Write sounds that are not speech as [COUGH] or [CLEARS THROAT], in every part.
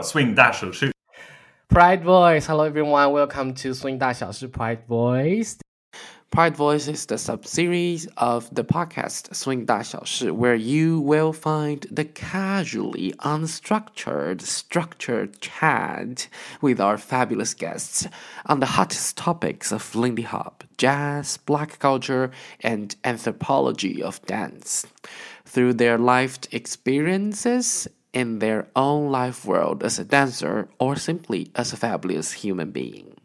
go swing 大手势 Pride Voice. Hello, everyone. Welcome to Swing 大小事 Pride Voice. Pride Voice is the subseries of the podcast Swing 大小事, where you will find the casually unstructured, structured chat with our fabulous guests on the hottest topics of Lindy Hop, jazz, black culture, and anthropology of dance. Through their lived experiences in their own life world as a dancer or simply as a fabulous human being.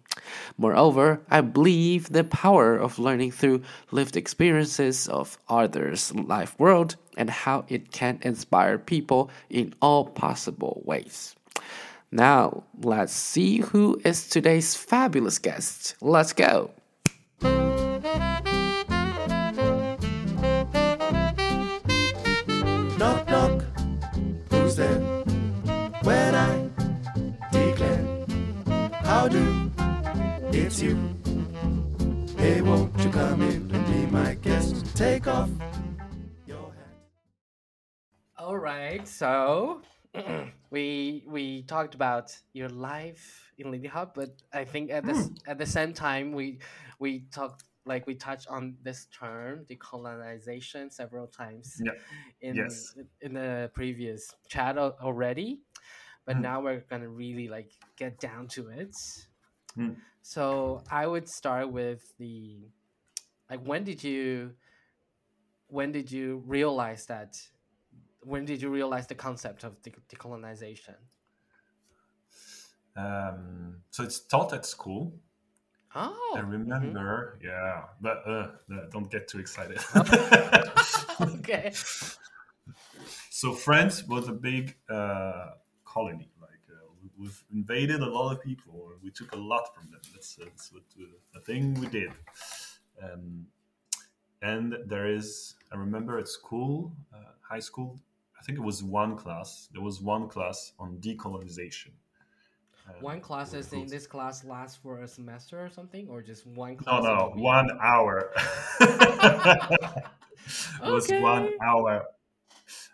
Moreover, I believe the power of learning through lived experiences of others' life world and how it can inspire people in all possible ways. Now, let's see who is today's fabulous guest. Let's go. It's you. Hey, won't you come in and be my guest? Take off your hat. All right. So [CLEARS THROAT] we we talked about your life in Lindy Hop, but I think at this at the same time we we talked like we touched on this term decolonization several times Yeah. in Yes. in the previous chat already but Mm. now we're gonna really like get down to it Mm. So i would start with the like when did you when did you realize that when did you realize the concept of de- decolonization um, so it's taught at school oh I remember, yeah, but uh, don't get too excited. [LAUGHS] okay [LAUGHS] so France was a big uh, colony. Uh, we've invaded a lot of people, and we took a lot from them. That's, that's what uh, the thing we did. Um, and there is, I remember at school, uh, high school, I think it was one class. There was one class on decolonization. Um, one class is in this class lasts for a semester or something or just one No, class a no, one hour. [LAUGHS] it was one hour.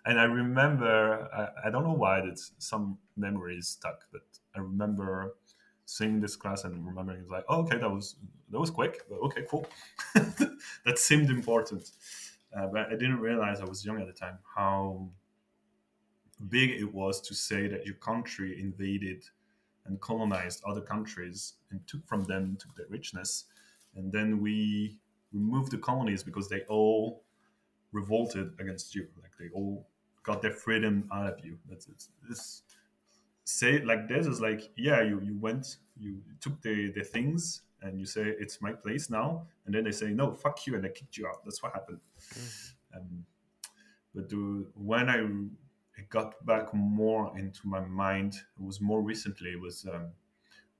And I remember, I, I don't know why, it's some memories stuck, but I remember seeing this class and remembering it's like, oh, okay, that was that was quick, but okay, cool. [LAUGHS] that seemed important. Uh, but I didn't realize I was young at the time how big it was to say that your country invaded and colonized other countries and took from them took their richness and then we removed the colonies because they all revolted against you like they all got their freedom out of you that's it's, this say like this is like yeah you you went you took the the things and you say it's my place now and then they say no fuck you and they kicked you out that's what happened um, but the, when I it got back more into my mind, it was more recently. It was um,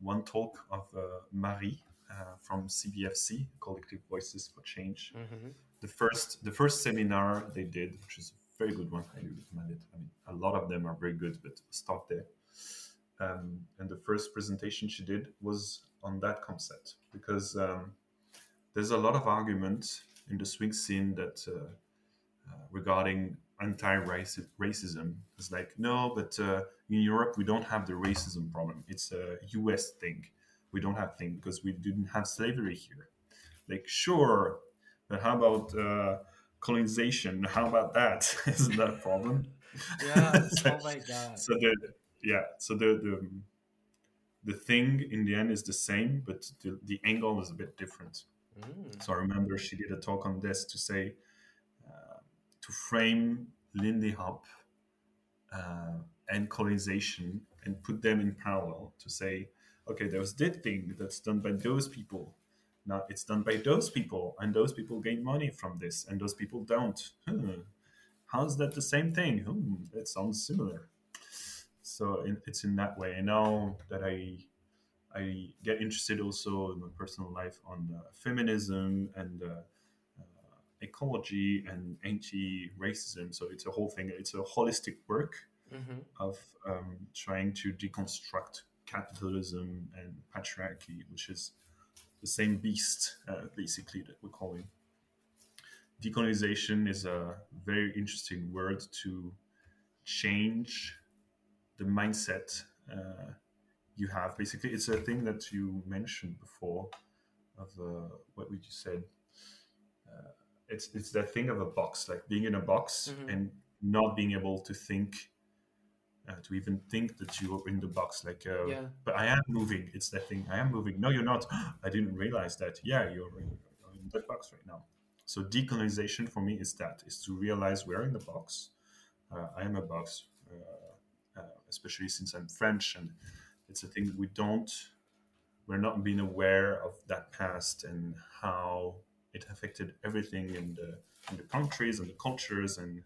one talk of uh, Marie uh, from CVFC, Collective Voices for Change. Mhm. The first, the first seminar they did, which is a very good one. I recommend it. I mean, a lot of them are very good, but stop there. Um, and the first presentation she did was on that concept because um, there's a lot of argument in the swing scene that uh, uh, regarding anti-racism it's like no but uh, in europe we don't have the racism problem it's a us thing we don't have thing because we didn't have slavery here like sure but how about uh, colonization? [LAUGHS] How about that? [LAUGHS] Isn't that a problem? Yeah So- [LAUGHS] oh my god. So the yeah so the the the thing in the end is the same but the, the angle is a bit different. Mm. so I remember she did a talk on this to say, uh, to frame Lindy Hop uh, and colonization and put them in parallel to say, okay, there's this thing that's done by those people. Now it's done by those people, and those people gain money from this, and those people don't. Hmm. How's that the same thing? Hmm, that sounds similar. So in, it's in that way. And now that I I get interested also in my personal life on uh, feminism and uh, uh, ecology and anti-racism. So it's a whole thing. It's a holistic work Mhm. of um, trying to deconstruct capitalism and patriarchy, which is the same beast, uh, basically, that we're calling. Decolonization is a very interesting word to change the mindset uh, you have basically it's a thing that you mentioned before of uh, what would you said uh, it's it's that thing of a box like being in a box Mhm. and not being able to think uh, to even think that you're in the box like uh, Yeah. but i am moving. It's that thing. I am moving. No you're not. [GASPS] I didn't realize that. Yeah you're in, you're in that box right now. So decolonization for me is that is to realize we're in the box. Uh, i am a box uh, uh, especially since i'm french and it's a thing we don't we're not being aware of that past and how it affected everything in the in the countries and the cultures and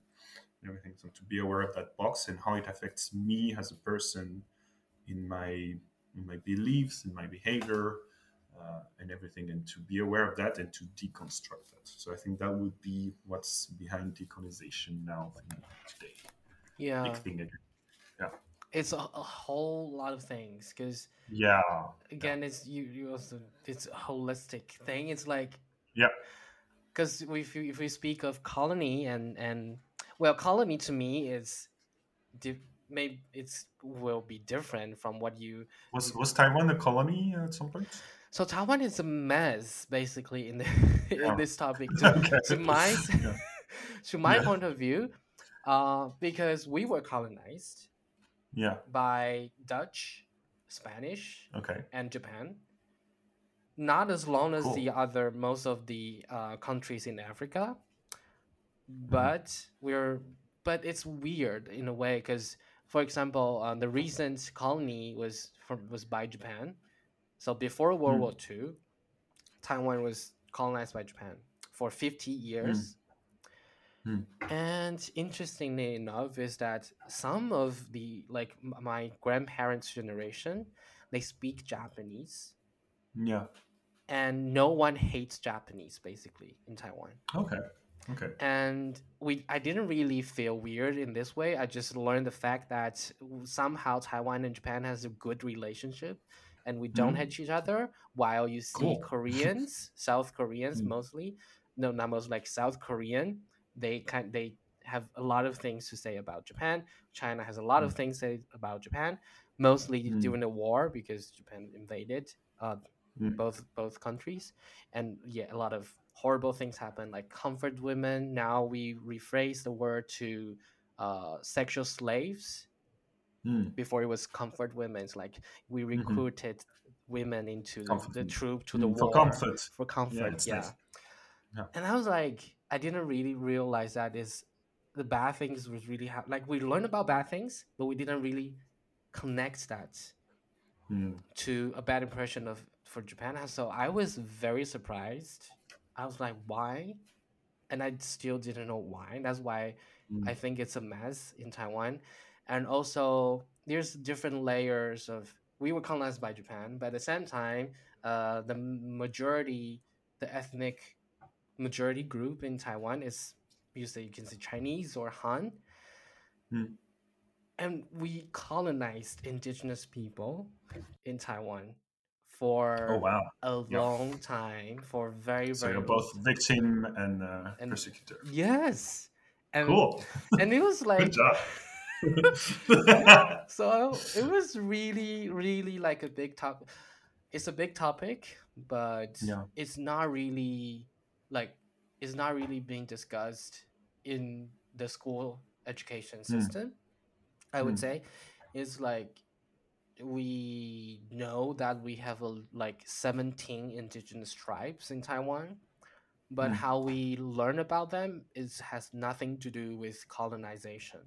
everything. So to be aware of that box and how it affects me as a person in my in my beliefs, in my behavior, uh, and everything, and to be aware of that and to deconstruct that. So I think that would be what's behind decolonization now today. Yeah. Again. It's a, a whole lot of things because Yeah. again it's you you also it's a holistic thing it's like Yeah. because if you, if we speak of colony and and well colony to me is di- maybe it's will be different from what you Was was Taiwan a colony at some point? so taiwan is a mess basically in the, [LAUGHS] in this topic [LAUGHS] to, Okay. to my Yeah. [LAUGHS] to my Yeah. point of view uh because we were colonized Yeah. by dutch spanish Okay. and Japan. Not as long as Cool. the other most of the uh, countries in Africa. But we're but it's weird in a way because, for example, uh, the recent colony was from was by Japan. So before World Mm. War II, Taiwan was colonized by Japan for fifty years. Mm. And interestingly enough, is that some of the like m- my grandparents' generation, they speak Japanese, Yeah. and no one hates Japanese basically in Taiwan. Okay. Okay. And we, I didn't really feel weird in this way. I just learned the fact that somehow Taiwan and Japan has a good relationship, and we don't Mm. hate each other. While you see Cool. [LAUGHS] Koreans, South Koreans Mm. mostly, no, not most like South Korean, they kind they have a lot of things to say about Japan. China has a lot of Mm. things to say about Japan, mostly Mm. during the war because Japan invaded uh, Mm. both both countries, and yeah, a lot of horrible things happen, like comfort women. Now we rephrase the word to uh, sexual slaves. Mm. Before it was comfort women. It's like we Mhm. recruited women into the, Comfort the troop to the Mm, for comfort. for comfort. it's Yeah, nice. Yeah. and I was like, I didn't really realize that is the bad things was really ha- like we learned about bad things, but we didn't really connect that Mm. to a bad impression of for Japan. So I was very surprised. I was like, why? And I still didn't know why. That's why Mm. I think it's a mess in Taiwan. And also, there's different layers of. We were colonized by Japan, but at the same time, uh, the majority, the ethnic majority group in Taiwan is, you say you can say Chinese or Han. Mm. And we colonized indigenous people in Taiwan for Oh wow. a Yeah. long time, for very, So very you're both victim and, uh, And- persecutor. Yes. And Cool. [LAUGHS] and it was like Good job. [LAUGHS] so it was really really like a big topic it's a big topic but Yeah. it's not really like it's not really being discussed in the school education system i would Mm. say it's like we know that we have a, like 17 indigenous tribes in taiwan but Mm. how we learn about them is has nothing to do with colonization.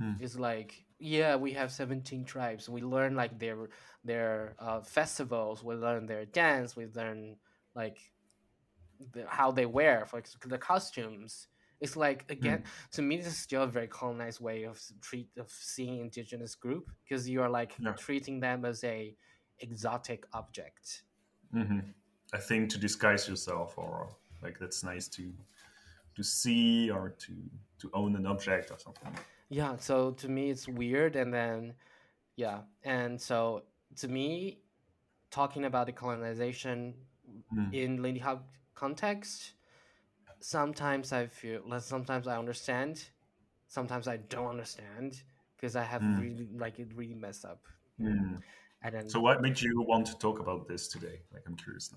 Mm. it's like yeah we have 17 tribes. We learn like their their uh, festivals. We learn their dance. We learn like the, how they wear for the costumes it's like again to me this is still a very colonized way of treat of seeing indigenous group because you are like Yeah. treating them as a exotic object hmm A thing to disguise yourself, or like that's nice to to see or to to own an object or something. yeah so to me it's weird and then yeah and so to me talking about the colonization Mm. in lindy hop context sometimes i feel like sometimes i understand sometimes i don't understand because I have Mm. really like it really messed up. Mm. And then So, what made you want to talk about this today? Like, I'm curious.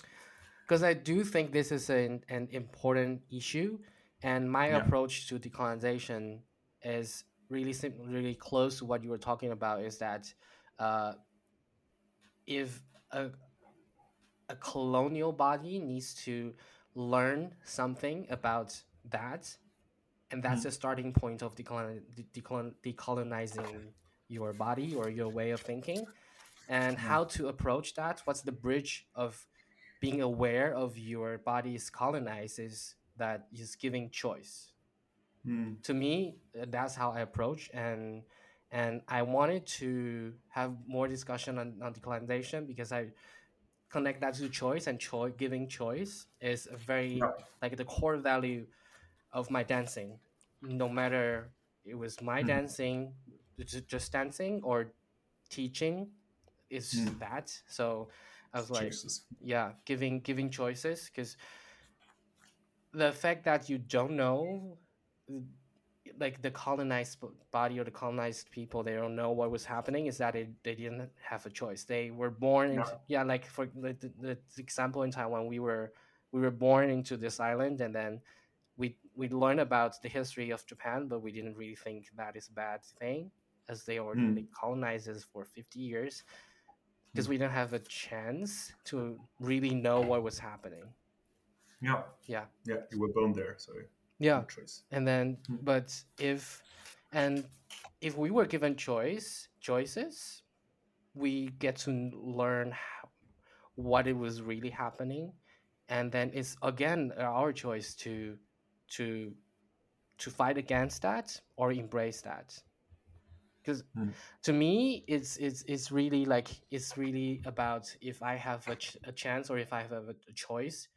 Because I do think this is an, an important issue, and my Yeah. approach to decolonization is really sim- really close to what you were talking about. Is that uh, if a a colonial body needs to learn something about that, and that's Mhm. the starting point of decolon- de- decolon- decolonizing your body or your way of thinking, and how to approach that. What's the bridge of being aware of your body's colonized is that is giving choice Mm. to me that's how i approach and and i wanted to have more discussion on, on decolonization because i connect that to choice and choi giving choice is a very Yeah. like the core value of my dancing no matter it was my Mhm. dancing just dancing or teaching is Mm. that so i was like Choices. yeah giving giving choices because the fact that you don't know like the colonized body or the colonized people they don't know what was happening is that it, they didn't have a choice they were born Yeah. into yeah like for the, the, the example in taiwan we were we were born into this island and then we we learned about the history of japan but we didn't really think that is a bad thing as they already Mm. colonized us for 50 years because we didn't have a chance to really know what was happening Yeah. yeah Yeah. You were born there, so yeah and then Mm. but if and if we were given choice choices we get to learn how, what it was really happening and then it's again our choice to to to fight against that or embrace that because Mm. to me it's it's it's really like it's really about if i have a, ch- a chance or if i have a, a choice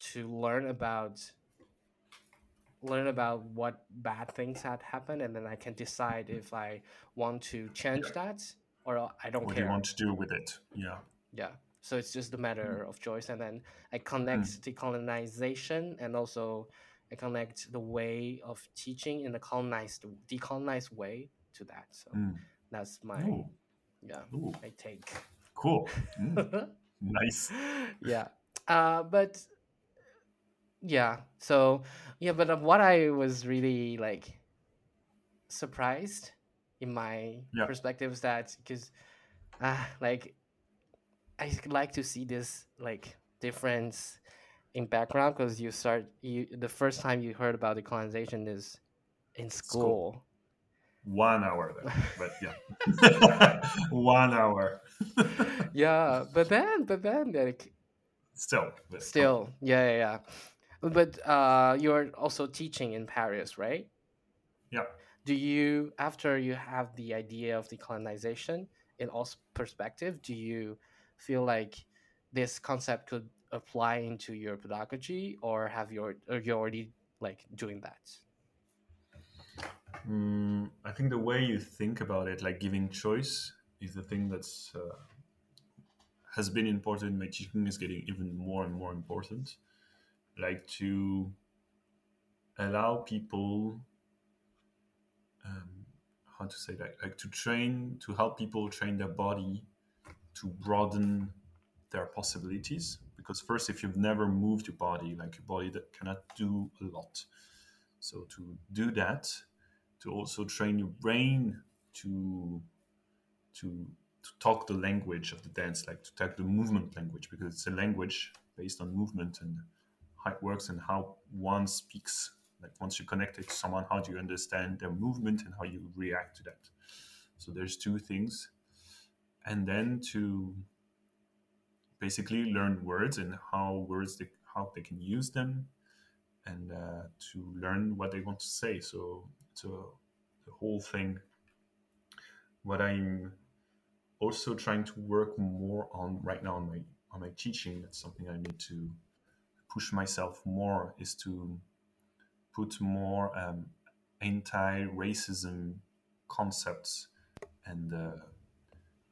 to learn about learn about what bad things had happened and then i can decide if i want to change that or i don't care. What do you want to do with it? Yeah. yeah so it's just a matter of choice and then i connect decolonization and also i connect the way of teaching in a colonized decolonized way to that so Mm. that's my Ooh. yeah Ooh. my take Cool. Mm. [LAUGHS] nice. yeah uh but yeah so yeah but uh, what i was really like surprised in my Yeah. perspective is that because uh, like i like to see this like difference in background because you start you the first time you heard about decolonization is in School. school One hour then, but yeah. [LAUGHS] [LAUGHS] One hour. [LAUGHS] yeah but then but then like Still. Still, yeah, yeah, yeah. But uh, you're also teaching in Paris, right? Yeah. Do you, after you have the idea of decolonization in all perspective, do you feel like this concept could apply into your pedagogy, or have you, al- or you're already like doing that? Mm, I think the way you think about it, like giving choice, is the thing that's uh, has been important in my teaching is getting even more and more important. Like to allow people, um, how to say that, like to train, to help people train their body to broaden their possibilities. Because first, if you've never moved your body, like your body that cannot do a lot. So to do that, to also train your brain to to to talk the language of the dance, like to talk the movement language, because it's a language based on movement and how it works and how one speaks. Like once you connect it to someone, how do you understand their movement and how you react to that? So there's two things, and then to basically learn words and how words they, how they can use them, and uh, to learn what they want to say. So it's a, the whole thing. What I'm also trying to work more on right now on my on my teaching. That's something I need to push myself more. Is to put more um, anti-racism concepts and uh,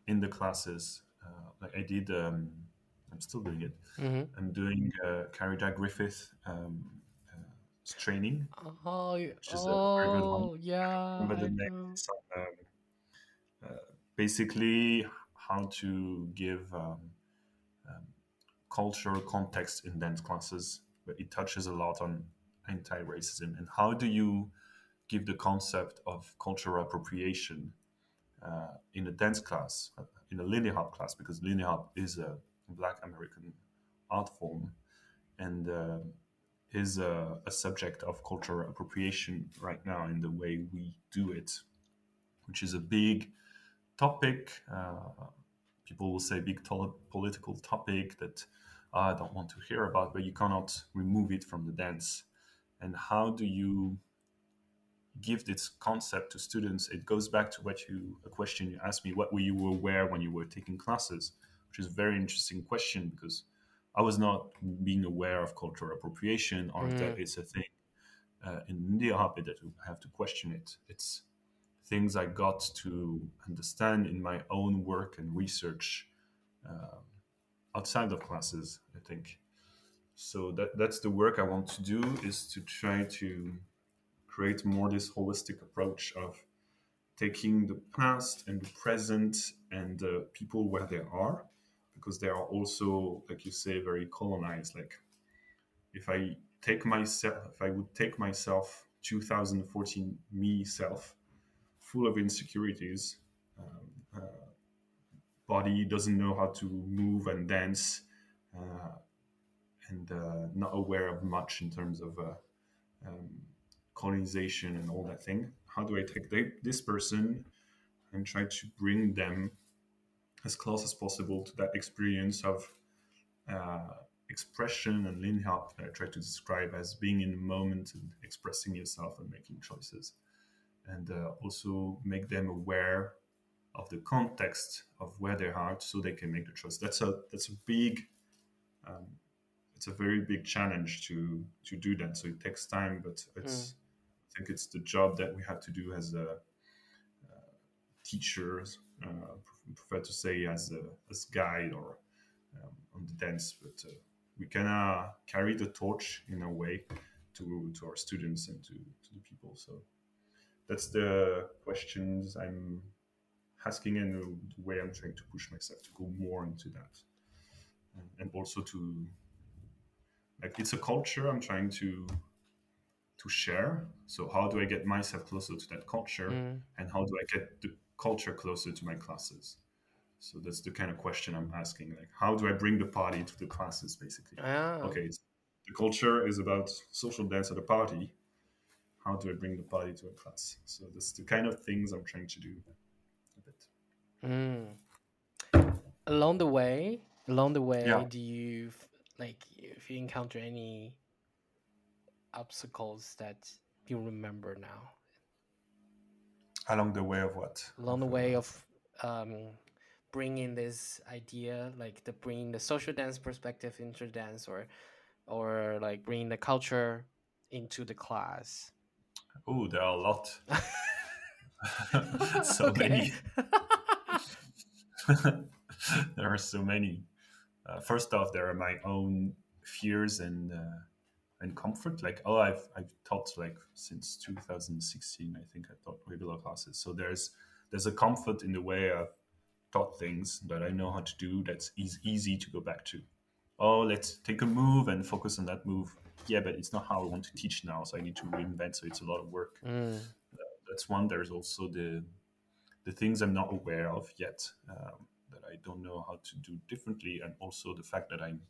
in the classes. Uh, like I did, um, I'm still doing it. Mm-hmm. I'm doing uh, Karida Griffith um, uh, training. Oh, Which is a very good one. oh yeah. The I know. Um, uh, basically how to give um, cultural context in dance classes, but it touches a lot on anti-racism and how do you give the concept of cultural appropriation uh, in a dance class, uh, in a Lindy Hop class, because Lindy Hop is a Black American art form and uh, is a, a subject of cultural appropriation right now in the way we do it, which is a big topic. Uh, people will say big to- political topic that I don't want to hear about, but you cannot remove it from the dance. And how do you give this concept to students? It goes back to what you a question you asked me: What were you aware when you were taking classes? Which is a very interesting question because I was not being aware of cultural appropriation or Mm. that it's a thing uh, in Lindy Hop that I have to question it. It's things I got to understand in my own work and research um, outside of classes. I think so. That that's the work I want to do is to try to create more this holistic approach of taking the past and the present and the people where they are because they are also like you say very colonized like if i take myself if i would take myself 2014 me self full of insecurities um, uh, body doesn't know how to move and dance uh, and uh, not aware of much in terms of uh, um, colonization and all that thing how do i take the, this person and try to bring them as close as possible to that experience of uh, expression and Lindy Hop that I try to describe as being in the moment and expressing yourself and making choices. And uh, also make them aware of the context of where they are so they can make the choice. That's a that's a big um, it's a very big challenge to to do that. So it takes time, but it's I think it's the job that we have to do as a uh, teachers, uh, prefer to say as a as guide or um, on the dance, but uh, we can uh, carry the torch in a way to to our students and to, to the people. So that's the questions I'm asking and the way I'm trying to push myself to go more into that, and, also to like it's a culture I'm trying to to share. So how do I get myself closer to that culture, Mm. and how do I get the culture closer to my classes? So that's the kind of question I'm asking. Like, how do I bring the party to the classes, basically? Ah. Okay, it's, the culture is about social dance at a party. How do I bring the party to a class? So that's the kind of things I'm trying to do. Mm. Along the way, along the way, Yeah. do you like if you encounter any obstacles that you remember now? Along the way of what? Along the way of um, bringing this idea, like the bringing the social dance perspective into dance, or or like bringing the culture into the class. Oh, there are a lot. [LAUGHS] [LAUGHS] so many. [LAUGHS] [LAUGHS] there are so many. Uh, first off, there are my own fears and uh, and comfort. Like, oh, I've I've taught like since 2016. I think I taught regular classes. So there's there's a comfort in the way I've taught things that I know how to do. That's eas easy to go back to. Oh, let's take a move and focus on that move. Yeah, but it's not how I want to teach now. So I need to reinvent. So it's a lot of work Mm. that's one. There's also the the things I'm not aware of yet um, that I don't know how to do differently, and also the fact that I'm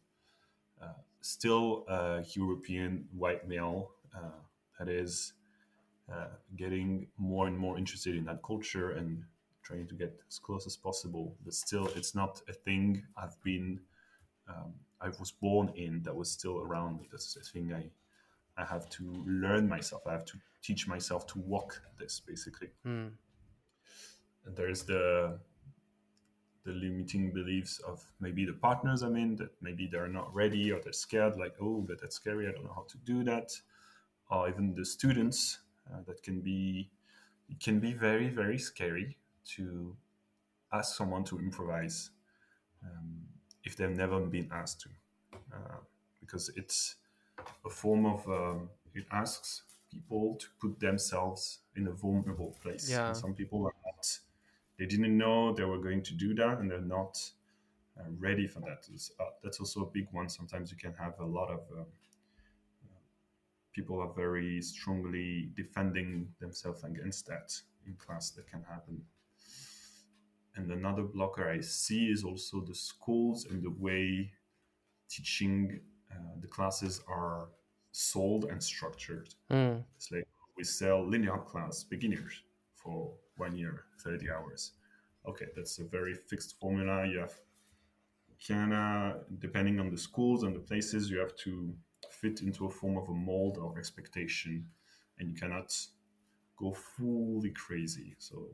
uh, still a European white male uh, that is uh, getting more and more interested in that culture and trying to get as close as possible. But still, it's not a thing I've been. Um, I was born in that was still around me. That's a thing I I have to learn myself. I have to teach myself to walk this basically. Mm. There's the the limiting beliefs of maybe the partners I'm in that maybe they're not ready or they're scared, like oh, but that's scary. I don't know how to do that. Or even the students uh, that can be it can be very very scary to ask someone to improvise um, if they've never been asked to, uh, because it's a form of um, it asks people to put themselves in a vulnerable place. Yeah. And some people are. They didn't know they were going to do that, and they're not uh, ready for that. Uh, that's also a big one. Sometimes you can have a lot of um, people are very strongly defending themselves against that in class. That can happen. And another blocker I see is also the schools and the way teaching uh, the classes are sold and structured. Mm. It's like we sell linear class beginners for one year, 30 hours. Okay, that's a very fixed formula. You have kind depending on the schools and the places, you have to fit into a form of a mold or expectation, and you cannot go fully crazy. So,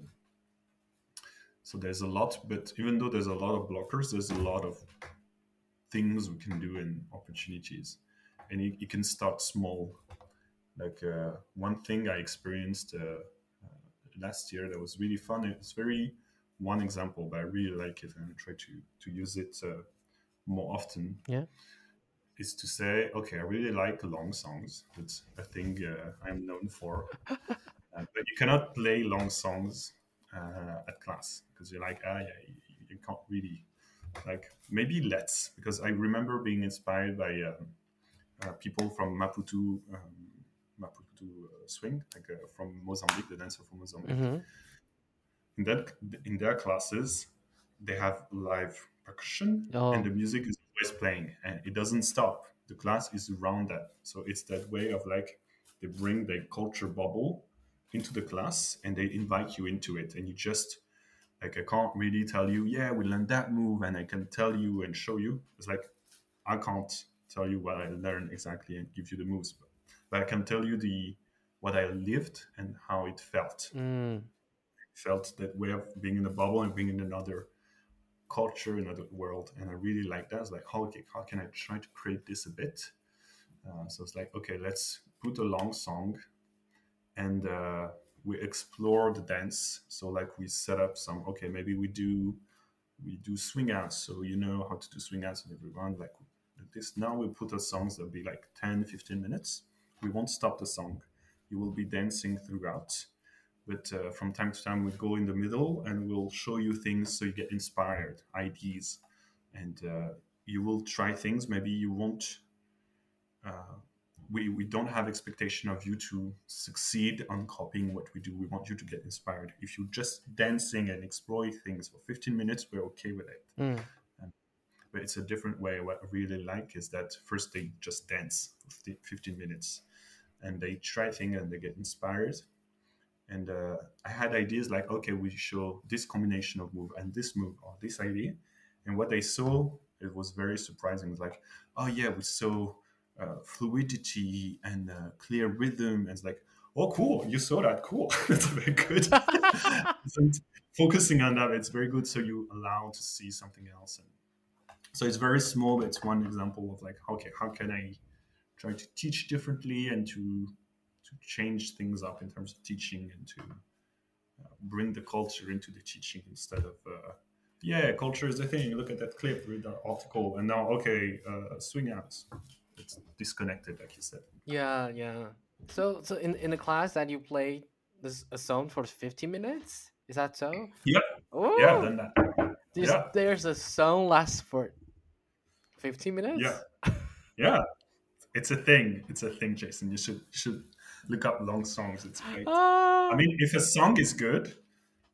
so there's a lot, but even though there's a lot of blockers, there's a lot of things we can do and opportunities, and you, you can start small. Like uh, one thing I experienced uh, last year that was really fun. It's very one example, but I really like it and I try to to use it uh, more often. Yeah. Is to say, okay, I really like long songs. That's a thing uh, I'm known for. [LAUGHS] uh, but you cannot play long songs uh, at class because you're like, ah, yeah, you, can't really like maybe let's because I remember being inspired by um, uh, people from Maputo um, Maputo uh, swing, like uh, from Mozambique, the dancer from Mozambique. hmm In that in their classes, they have live percussion Oh. and the music is always playing and it doesn't stop. The class is around that, so it's that way of like they bring the culture bubble into the class and they invite you into it, and you just like I can't really tell you, yeah, we learned that move, and I can tell you and show you. It's like I can't tell you what I learned exactly and give you the moves, but, but I can tell you the what I lived and how it felt. Mm. Felt that way of being in a bubble and being in another culture, another world, and I really like that. It's like, how, okay, how can I try to create this a bit? Uh, so it's like, okay, let's put a long song, and uh, we explore the dance. So like we set up some, okay, maybe we do we do swing outs, so you know how to do swing outs and everyone like this. Now we put a songs that'll be like 10, 15 minutes. We won't stop the song. You will be dancing throughout. But uh, from time to time we go in the middle and we'll show you things so you get inspired ideas. And uh, you will try things. Maybe you won't uh, we, we don't have expectation of you to succeed on copying what we do. We want you to get inspired. If you're just dancing and exploring things for 15 minutes we're okay with it. Mm. but it's a different way. What I really like is that first they just dance for 15 minutes and they try things and they get inspired. And uh, I had ideas like, okay, we show this combination of move and this move or this idea. And what they saw, it was very surprising. It was like, oh yeah, we saw uh, fluidity and uh, clear rhythm. And it's like, oh, cool, you saw that, cool. [LAUGHS] That's very good. [LAUGHS] so it's focusing on that, it's very good. So you allow to see something else. And so it's very small, but it's one example of like, okay, how can I try to teach differently and to to change things up in terms of teaching and to uh, bring the culture into the teaching instead of uh, yeah, culture is the thing. Look at that clip, read that article, and now okay, uh, swing outs. It's disconnected, like you said. Yeah, yeah. So, so in in the class that you play this a song for fifty minutes, is that so? Yep. Oh, Yeah, done that. there's, yeah. there's a song lasts for fifteen minutes. Yeah. Yeah, it's a thing. It's a thing, Jason. You should you should look up long songs. It's great. Ah, I mean, if a song is good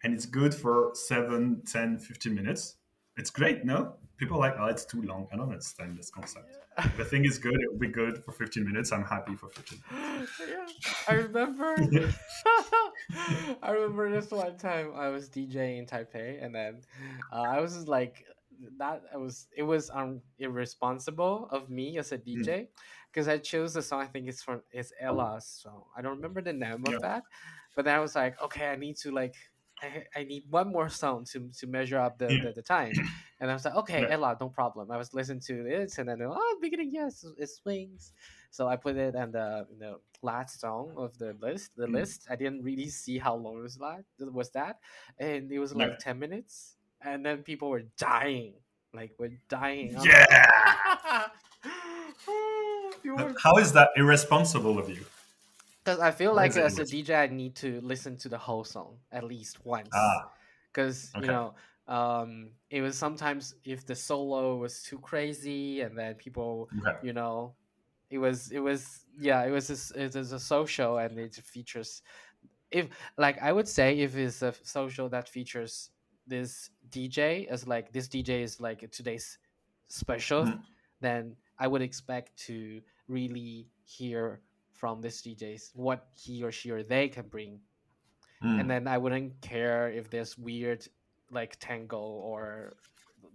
and it's good for 7, 10, 15 minutes, it's great, no? People are like, oh, it's too long. I don't understand this concept. If the thing is good, it will be good for 15 minutes. I'm happy for 15 minutes. yeah, I remember. [LAUGHS] [LAUGHS] I remember this one time I was DJing in Taipei, and then uh, I was like, that I was it was um, irresponsible of me as a DJ because I chose the song. I think it's from it's Ella's song. I don't remember the name Yeah. of that, but then I was like, okay, I need to like. I, I need one more song to, to measure up the, Yeah. the, the time. And I was like, okay. Ella, no problem. I was listening to this and then, oh, beginning, yes, it swings. So I put it on the you know, last song of the list. The Mm. list. I didn't really see how long it was that. Was that, and it was like Yeah. ten minutes, and then people were dying, like we're dying. Yeah. [LAUGHS] you How is that irresponsible of you? Because I feel like as a? DJ, I need to listen to the whole song at least once. Ah, Because okay. you know, um, it was sometimes if the solo was too crazy, and then people, okay. you know, it was it was yeah, it was a, s- it was a social, and it features if like I would say if it's a social that features this DJ as like this DJ is like today's special, Mhm. then I would expect to really hear from this DJs what he or she or they can bring, Mm. and then I wouldn't care if there's weird like tango or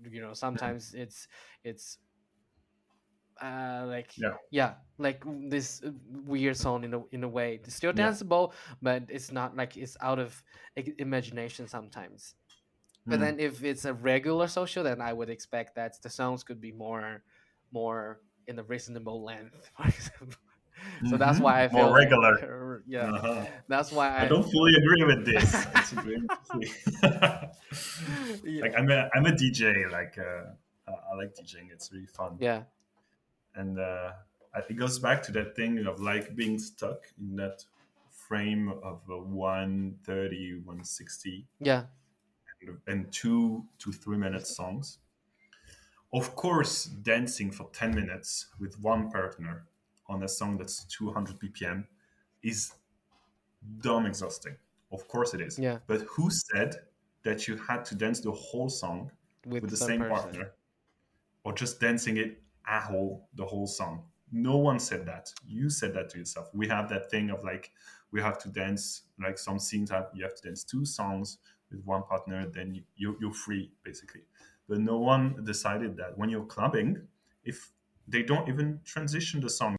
you know sometimes it's it's uh like Yeah. yeah like this uh, weird song in a in a way it's still Yeah. danceable but it's not like it's out of imagination sometimes but Mm. then if it's a regular social then i would expect that the songs could be more more in a reasonable length [LAUGHS] for example so that's Mhm. why i More feel like- regular. [LAUGHS] yeah Uh-huh. that's why i, I don't fully agree with this. [LAUGHS] It's very interesting. yeah. like I'm a I'm a DJ. Like uh, I like DJing. It's really fun. yeah And uh, it goes back to that thing of like being stuck in that frame of uh, 130, 160, yeah and two to three minute songs. Of course, dancing for 10 minutes with one partner on a song that's 200 BPM is dumb exhausting. Of course it is. Yeah. But who said that you had to dance the whole song with, with the same person. partner or just dancing it a whole the whole song no one said that you said that to yourself we have that thing of like we have to dance like some scenes have you have to dance two songs with one partner then you, you, you're free basically but no one decided that when you're clubbing if they don't even transition the song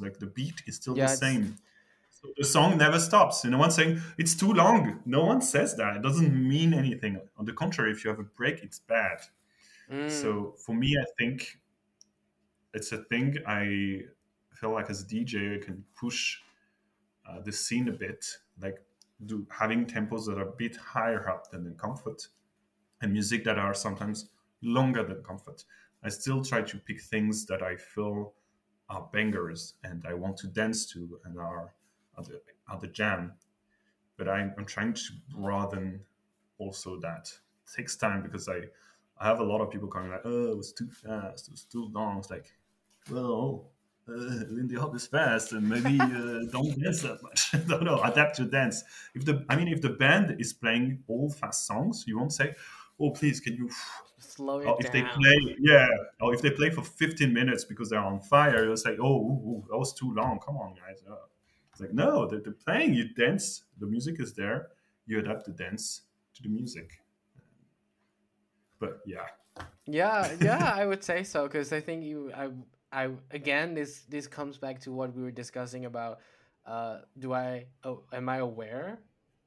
like the beat is still Yeah, the same so the song never stops. No one's saying it's too long. No one says that. It doesn't mean anything. On the contrary, if you have a break, it's bad. Mm, So for me, I think it's a thing I feel like as a DJ, I can push uh, the scene a bit, like do having tempos that are a bit higher up than in comfort, and music that are sometimes longer than comfort. I still try to pick things that I feel are bangers and I want to dance to and are are the, are the jam. But I'm, I'm trying to broaden also that. It takes time because I I have a lot of people coming like, oh, it was too fast, it was too long. It's like, well, uh, Lindy Hop is fast, and maybe uh, [LAUGHS] don't dance that much. [LAUGHS] no, no, adapt your dance. If the, I mean, if the band is playing all fast songs, you won't say, oh, please, can you? slow it Or if they play, yeah, or if they play for 15 minutes because they're on fire, you'll say, oh, ooh, ooh, that was too long. Come on, guys. Uh, it's like, no, they're, they're playing. You dance. The music is there. You adapt the dance to the music. But yeah, yeah yeah [LAUGHS] i would say so because i think you i i again this this comes back to what we were discussing about uh do i oh am i aware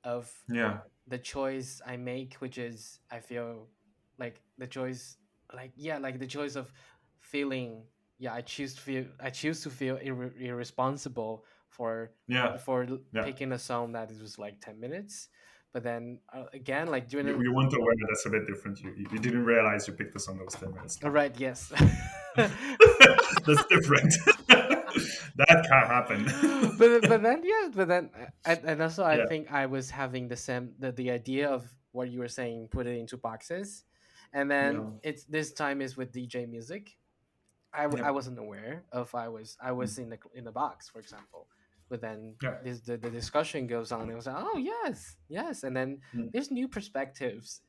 of yeah, the choice i make which is i feel like the choice like yeah like the choice of feeling yeah i choose to feel i choose to feel irre- irresponsible for yeah. for Yeah. picking a song that it was like 10 minutes but then uh, again like during You, the you weren't aware that's a bit different. You, you didn't realize you picked a song that was 10 minutes. All right yes [LAUGHS] that's different. [LAUGHS] that can't happen. [LAUGHS] but but then yeah, but then uh, and, also I Yeah. think I was having the same the, the idea of what you were saying, put it into boxes, and then Yeah. it's this time is with DJ music. I, w- Yeah. I wasn't aware of I was I was in the in the box for example, but then this, the the discussion goes on and I was like oh yes yes and then Mm. there's new perspectives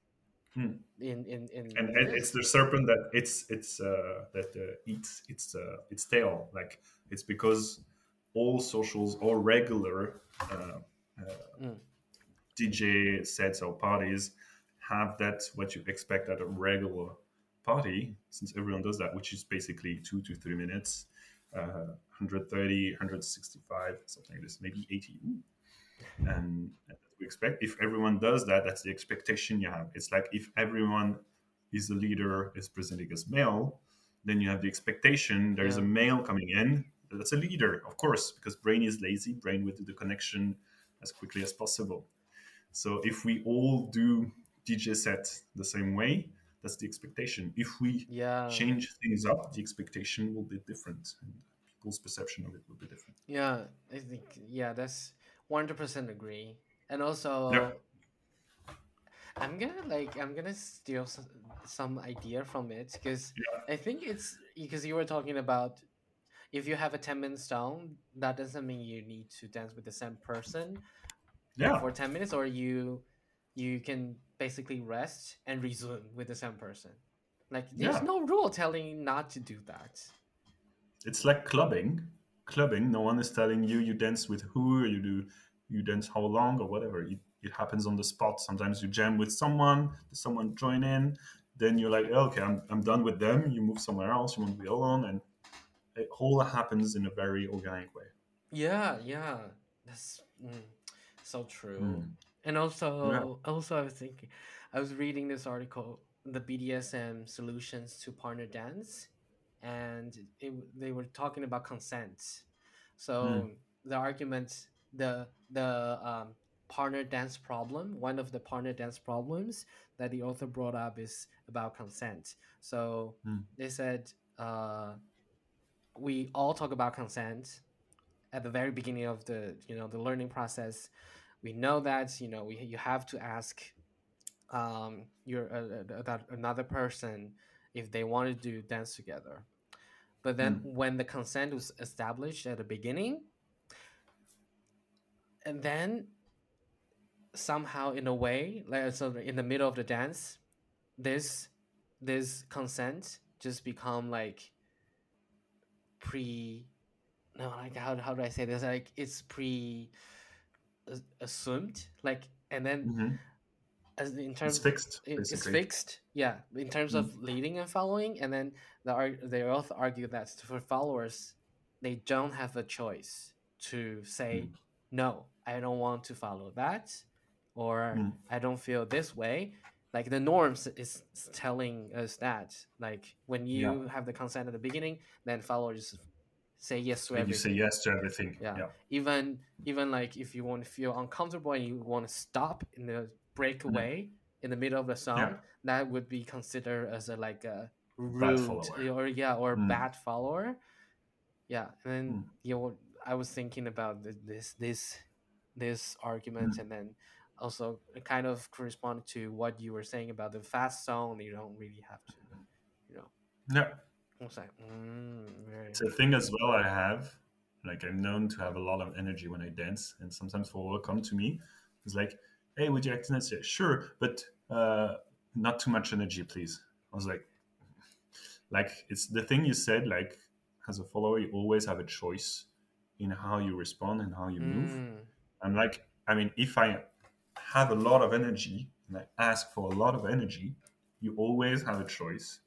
Mm. in in in and, it's the serpent that it's it's uh, that uh, eats its uh, its tail. Like it's because all socials, all regular uh, uh, Mm. DJ sets or parties have that what you expect at a regular party, since everyone does that, which is basically two to three minutes, uh, 130, 165, something like this, maybe 80. Ooh. And we expect if everyone does that, that's the expectation you have. It's like if everyone is a leader, is presenting as male, then you have the expectation there is a male coming in. That's a leader, of course, because brain is lazy. Brain will do the connection as quickly as possible. So if we all do DJ set the same way, that's the expectation. If we Yeah. change things up, the expectation will be different, and people's perception of it will be different. Yeah, I think yeah, that's one hundred percent agree. And also, Yeah. I'm gonna like I'm gonna steal some, some idea from it because Yeah. I think it's because you were talking about if you have a ten minute song, that doesn't mean you need to dance with the same person Yeah, for ten minutes, or you you can basically rest and resume with the same person. Like there's Yeah. no rule telling you not to do that. it's like clubbing. Clubbing, no one is telling you you dance with who, or you do you dance how long or whatever. It, it happens on the spot. Sometimes you jam with someone, someone join in, then you're like, "Oh, okay, I'm, I'm done with them. You move somewhere else, you want to be alone, and it all happens in a very organic way. Yeah, yeah, that's mm, so true. Mm. And also, also, I was thinking, I was reading this article, the BDSM solutions to partner dance, and it, they were talking about consent. So the argument, the the um, partner dance problem, one of the partner dance problems that the author brought up is about consent. So Mm. they said uh, we all talk about consent at the very beginning of the you know the learning process we know that you know we, you have to ask um your uh, uh, that another person if they want to do dance together but then when the consent was established at the beginning and then somehow in a way like so in the middle of the dance this this consent just become like pre no like how, how do i say this like it's pre assumed like and then Mhm. as in terms It's fixed, it- it's fixed yeah in terms Mm. of leading and following and then the they also argue that for followers they don't have a choice to say Mm. no i don't want to follow that or Mm. i don't feel this way like the norms is telling us that like when you have the consent at the beginning then followers say yes to And everything you say yes to everything. Yeah. yeah. even even like if you want to feel uncomfortable and you want to stop in the breakaway in the middle of the song Mm-hmm. Yeah. that would be considered as a like a rude or yeah or Mm. bad follower yeah and then Mm. you know i was thinking about this this this argument Mm. and then also kind of correspond to what you were saying about the fast song you don't really have to you know Yeah. I was like, mm, It's a thing as well I have. Like I'm known to have a lot of energy when I dance, and sometimes followers come to me. It's like, "Hey, would you like to dance?" Yeah, sure, but uh, not too much energy, please. I was like, like it's the thing you said. Like as a follower, you always have a choice in how you respond and how you move. Mm, I'm like, I mean, if I have a lot of energy and I ask for a lot of energy, you always have a choice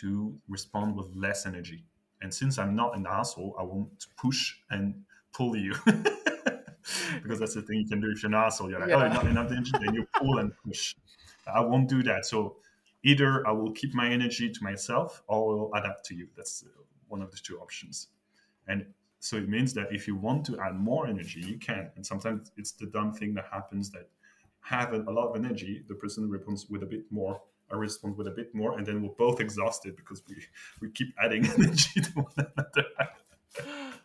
to respond with less energy. And since I'm not an asshole, I won't push and pull you. [LAUGHS] because that's the thing you can do if you're an asshole. You're like, oh, Yeah. you're not enough energy, then you pull and push. I won't do that. So either I will keep my energy to myself or I will adapt to you. That's one of the two options. And so it means that if you want to add more energy, you can. And sometimes it's the dumb thing that happens that have a, lot of energy, the person responds with a bit more, I respond with a bit more, and then we're both exhausted because we, [LAUGHS] we keep adding [LAUGHS] energy to one another.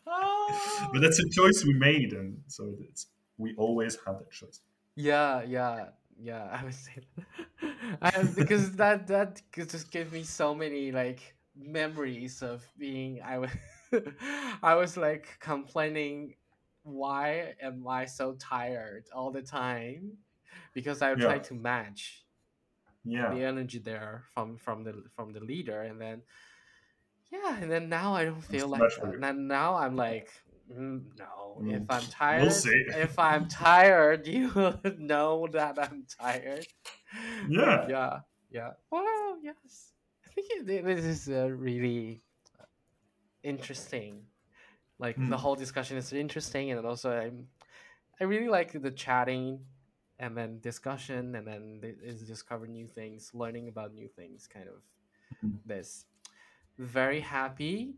Ah. but that's a choice we made, and so it's we always have that choice. Yeah, yeah, yeah. I would say that. [LAUGHS] Because that that just give me so many like memories of being. I was [LAUGHS] I was like complaining, why am I so tired all the time? Because I Yeah. try to match Yeah, the energy there from from the from the leader, and then yeah, and then now I don't feel like that. And now I'm like. Mm, no, if Mm, I'm [LAUGHS] we'll tired, see. if I'm tired, [LAUGHS] you know that I'm tired. Yeah. yeah, yeah. Well, yes. I think this is uh, really interesting. Like the Mm. whole discussion is interesting, and also I'm, I really like the chatting, and then discussion, and then th- is discover new things, learning about new things. Kind of Mhm. this. Very happy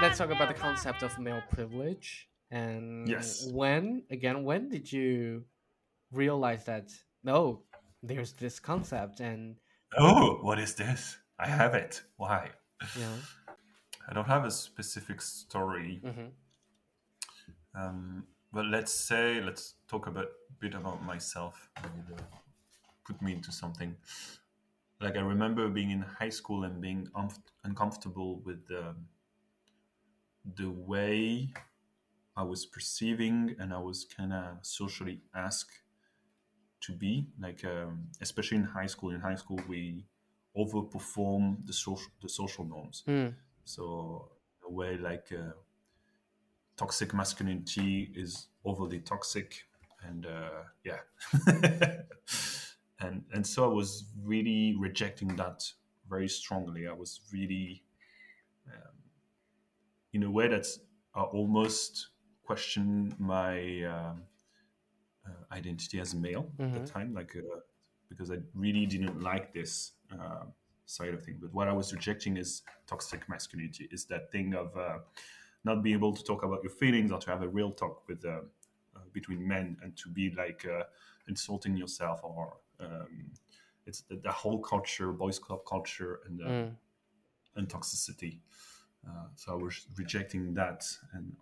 let's talk about the concept of male privilege and Yes. when again when did you realize that no there's this concept and Oh, what is this? I have it. Why? yeah I don't have a specific story, hmm um, but let's say let's talk a bit, bit about myself. and, put me into something. Like I remember being in high school and being uncomfortable with the the way I was perceiving and I was kind of socially asked to be. Like um, especially in high school. In high school, we overperform the social the social norms. Mm. So a way like uh, toxic masculinity is overly toxic, and uh, yeah, [LAUGHS] and and so I was really rejecting that very strongly. I was really, um, in a way that uh, almost question my um, uh, identity as a male at the Mhm. time, like uh, because I really didn't like this uh, side of things. But what I was rejecting is toxic masculinity, is that thing of uh, not being able to talk about your feelings or to have a real talk with between men and to be like uh, insulting yourself or um, it's the, the whole culture, boys club culture, and uh, Mm. and toxicity. Uh, so I was rejecting that, and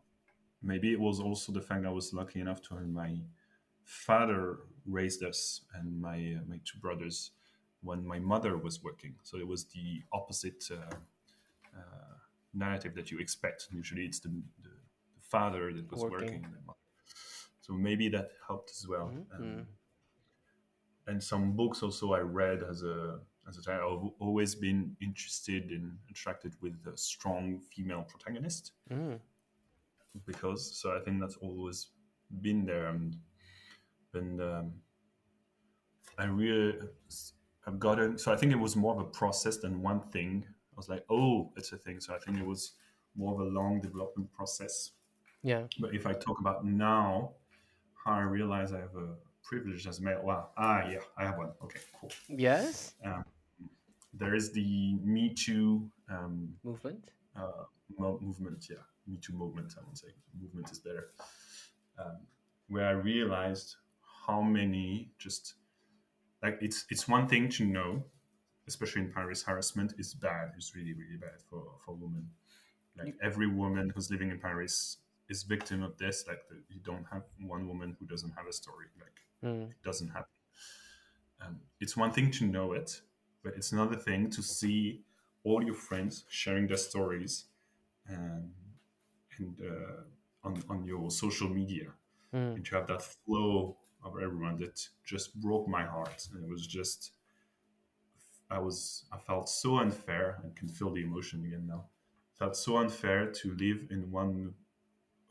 maybe it was also the fact I was lucky enough to have my father raised us and my uh, my two brothers when my mother was working. So it was the opposite uh, uh, narrative that you expect. Usually, it's the, the, the father that was Working. working. and the mother. So maybe that helped as well. Mhm. Um, and some books also I read as a as a child. I've always been interested and attracted with a strong female protagonist Mm. because so I think that's always been there and and um, I really I've gotten so I think it was more of a process than one thing. I was like, oh, it's a thing. So I think it was more of a long development process. yeah But if I talk about now, how I realize I have a privilege as a male. Wow. Ah, yeah, I have one. Okay, cool. yes There is the Me Too um, movement uh, mo- movement. Yeah, Me Too movement. I would say movement is better. Um, where I realized how many just like it's it's one thing to know, especially in Paris, harassment is bad. It's really really bad for for women. Like every woman who's living in Paris is victim of this. Like the, you don't have one woman who doesn't have a story. Like Mm. it doesn't happen. Um, it's one thing to know it, but it's another thing to see all your friends sharing their stories um, and uh, on, on your social media Mm. and to have that flow of everyone that just broke my heart and it was just i was i felt so unfair i can feel the emotion again now felt so unfair to live in one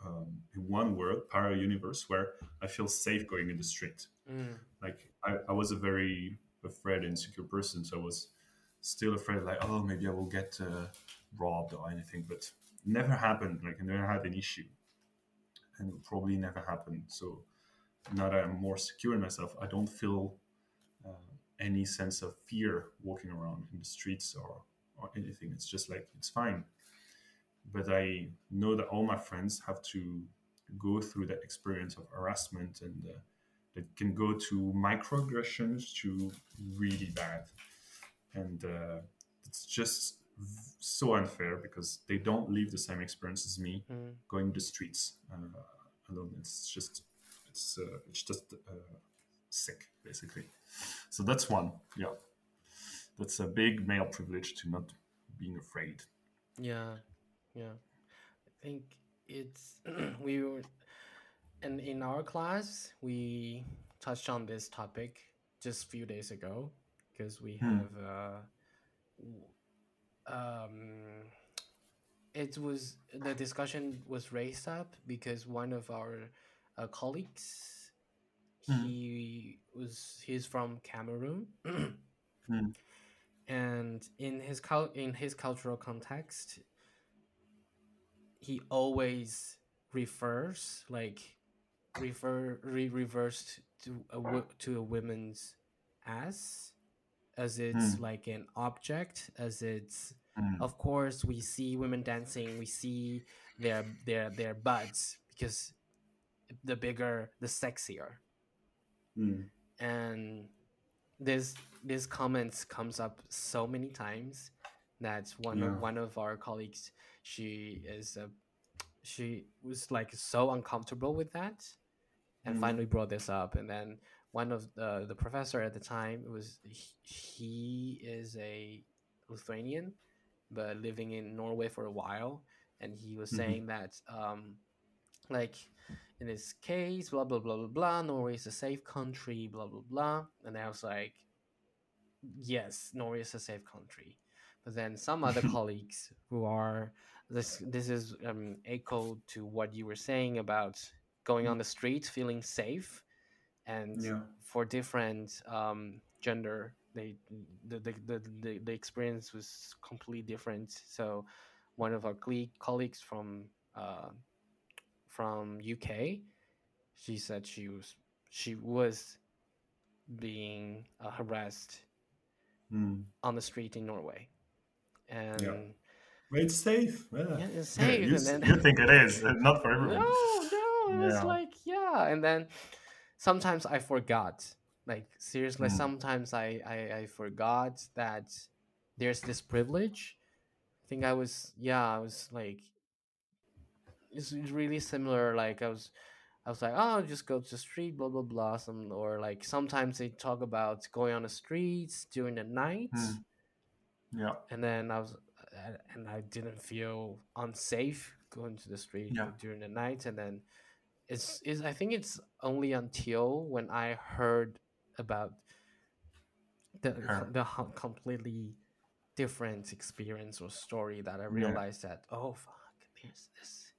um, in one world parallel universe where i feel safe going in the street Mm. like I, I was a very afraid and insecure person so i was still afraid like oh maybe i will get uh, robbed or anything but never happened like i never had an issue. And it probably never happened. So now that i'm more secure in myself i don't feel uh, any sense of fear walking around in the streets or, or anything. It's just like it's fine. But i know that all my friends have to go through that experience of harassment and uh, that can go to microaggressions to really bad. And uh, it's just so unfair because they don't live the same experience as me Mm. going the streets uh, alone. It's just it's uh, it's just uh, sick basically. So that's one. Yeah. That's a big male privilege to not being afraid. Yeah, yeah. I think it's [CLEARS THROAT] we were, and in our class we touched on this topic just a few days ago because we Hmm. have uh, um, it was the discussion was raised up because one of our uh, colleagues Hmm. he was he's from Cameroon. Hmm. and in his in his cultural context he always refers like refer re- refers to a to a woman's ass as it's Hmm. like an object as it's Mm. of course we see women dancing we see their their their butts because the bigger the sexier Mm. and this this comments comes up so many times that one Yeah. of one of our colleagues she is a she was like so uncomfortable with that and Mm. finally brought this up and then one of the the professor at the time was he, is a lithuanian but living in norway for a while and he was Mhm. saying that um like in this case blah blah blah blah blah norway is a safe country blah blah blah and i was like yes norway is a safe country but then some other [LAUGHS] colleagues who are this this is um echo to what you were saying about going on the street feeling safe and Yeah. for different um gender they the the, the, the experience was completely different so one of our colleagues from uh from uk she said she was she was being uh, harassed Mm. on the street in norway and But it's safe. Yeah. Yeah, it's [LAUGHS] safe, you, and then- you think it is, not for [LAUGHS] everyone. No, no, it's Yeah. like yeah, and then sometimes I forgot. Like seriously, Mm. sometimes I, I I forgot that there's this privilege. I think I was yeah, I was like it's it's really similar. Like I was I was like, oh, just go to the street, blah blah blah. Some or like sometimes they talk about going on the streets during the night Mm. Yeah. and then I was, and I didn't feel unsafe going to the street Yeah. during the night. And then it's, is I think it's only until when I heard about the Her. the completely different experience or story that I Yeah. realized that oh fuck, there's this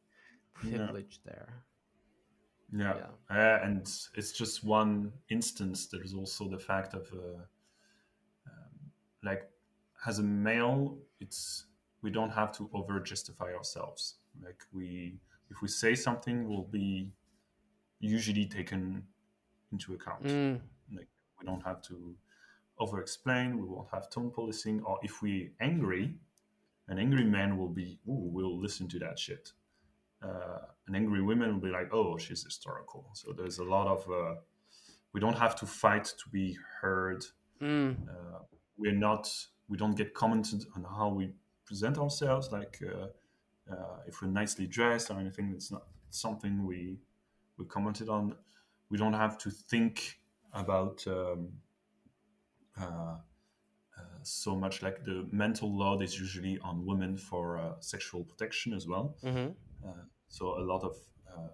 Yeah. privilege there. Yeah. Yeah. Uh, and it's just one instance. There's also the fact of, uh, um, like, as a male, it's we don't have to over justify ourselves. Like we, if we say something, will be usually taken into account. Mm, Like we don't have to over explain. We won't have tone policing. Or if we angry, an angry man will be, ooh, we'll listen to that shit. Uh, an angry woman will be like, oh, she's historical. So there's a lot of, uh, we don't have to fight to be heard. mm, Uh, we're not, we don't get commented on how we present ourselves. Like uh, if we're nicely dressed or anything, it's not something we we commented on. We don't have to think about um, uh, uh, so much. Like the mental load is usually on women for uh, sexual protection as well. hmm Uh, so a lot of uh,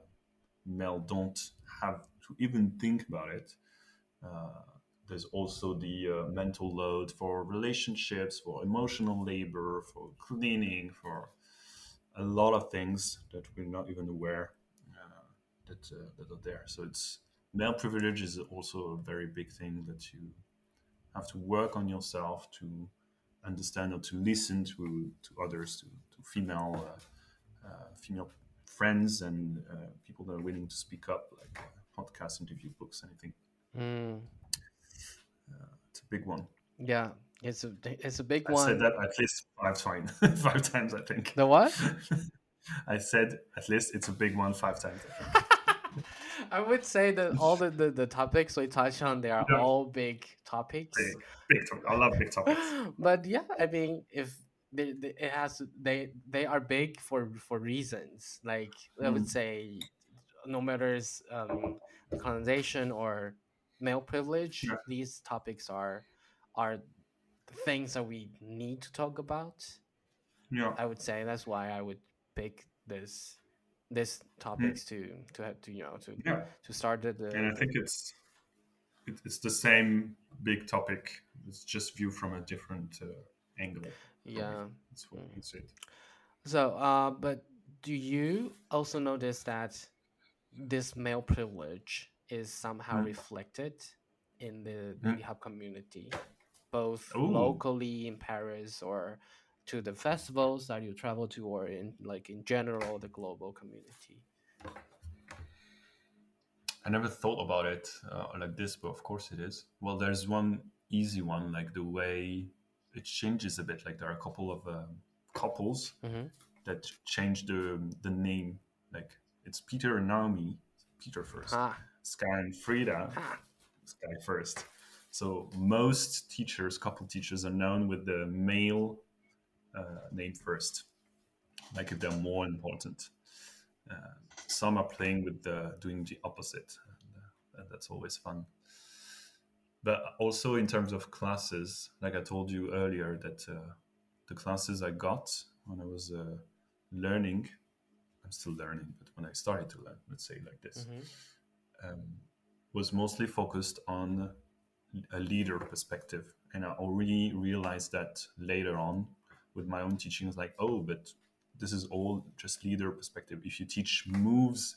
male don't have to even think about it. Uh, there's also the uh, mental load for relationships, for emotional labor, for cleaning, for a lot of things that we're not even aware uh, that uh, that are there. So it's male privilege is also a very big thing that you have to work on yourself to understand or to listen to to others, to, to female uh, uh, female friends and uh, people that are willing to speak up, like uh, podcasts, interview, books, anything. mm. It's a big one. Yeah, it's a it's a big I one. I said that at least five times. [LAUGHS] five times, I think. The what? [LAUGHS] I said at least it's a big one five times. I [LAUGHS] would say that all the, the, the topics we touch on, they are Yeah. all big topics. Big, big topic. I love big topics. but yeah, I mean, if they, they, it has they they are big for for reasons. Like I would Mm. say, no matter it's, um, colonization or male privilege, Yeah. these topics are are things that we need to talk about. Yeah, I would say that's why I would pick this this topics to to have to you know to yeah, to start the, the and I think it's it's the same big topic. It's just viewed from a different uh, angle. yeah. That's what Mm. you said. So, uh, but do you also notice that this male privilege is somehow Mm. reflected in the. Lindy Hop community, both Ooh. locally in Paris or to the festivals that you travel to, or in like in general the global community? I never thought about it uh, like this, but of course it is. Well, there's one easy one, like the way it changes a bit. Like there are a couple of um, couples Mhm. that change the the name. Like it's Peter and Naomi. Peter first. Ah, Skye and Frida. ah. Skye first. So most teachers, couple teachers, are known with the male uh, name first, like if they're more important. Uh, some are playing with the doing the opposite, and, uh, and that's always fun. But also in terms of classes, like I told you earlier, that uh, the classes I got when I was uh, learning, I'm still learning, but when I started to learn, let's say like this, Mhm. um, was mostly focused on a leader perspective. And I already realized that later on with my own teaching. It's like, oh, but this is all just leader perspective. If you teach moves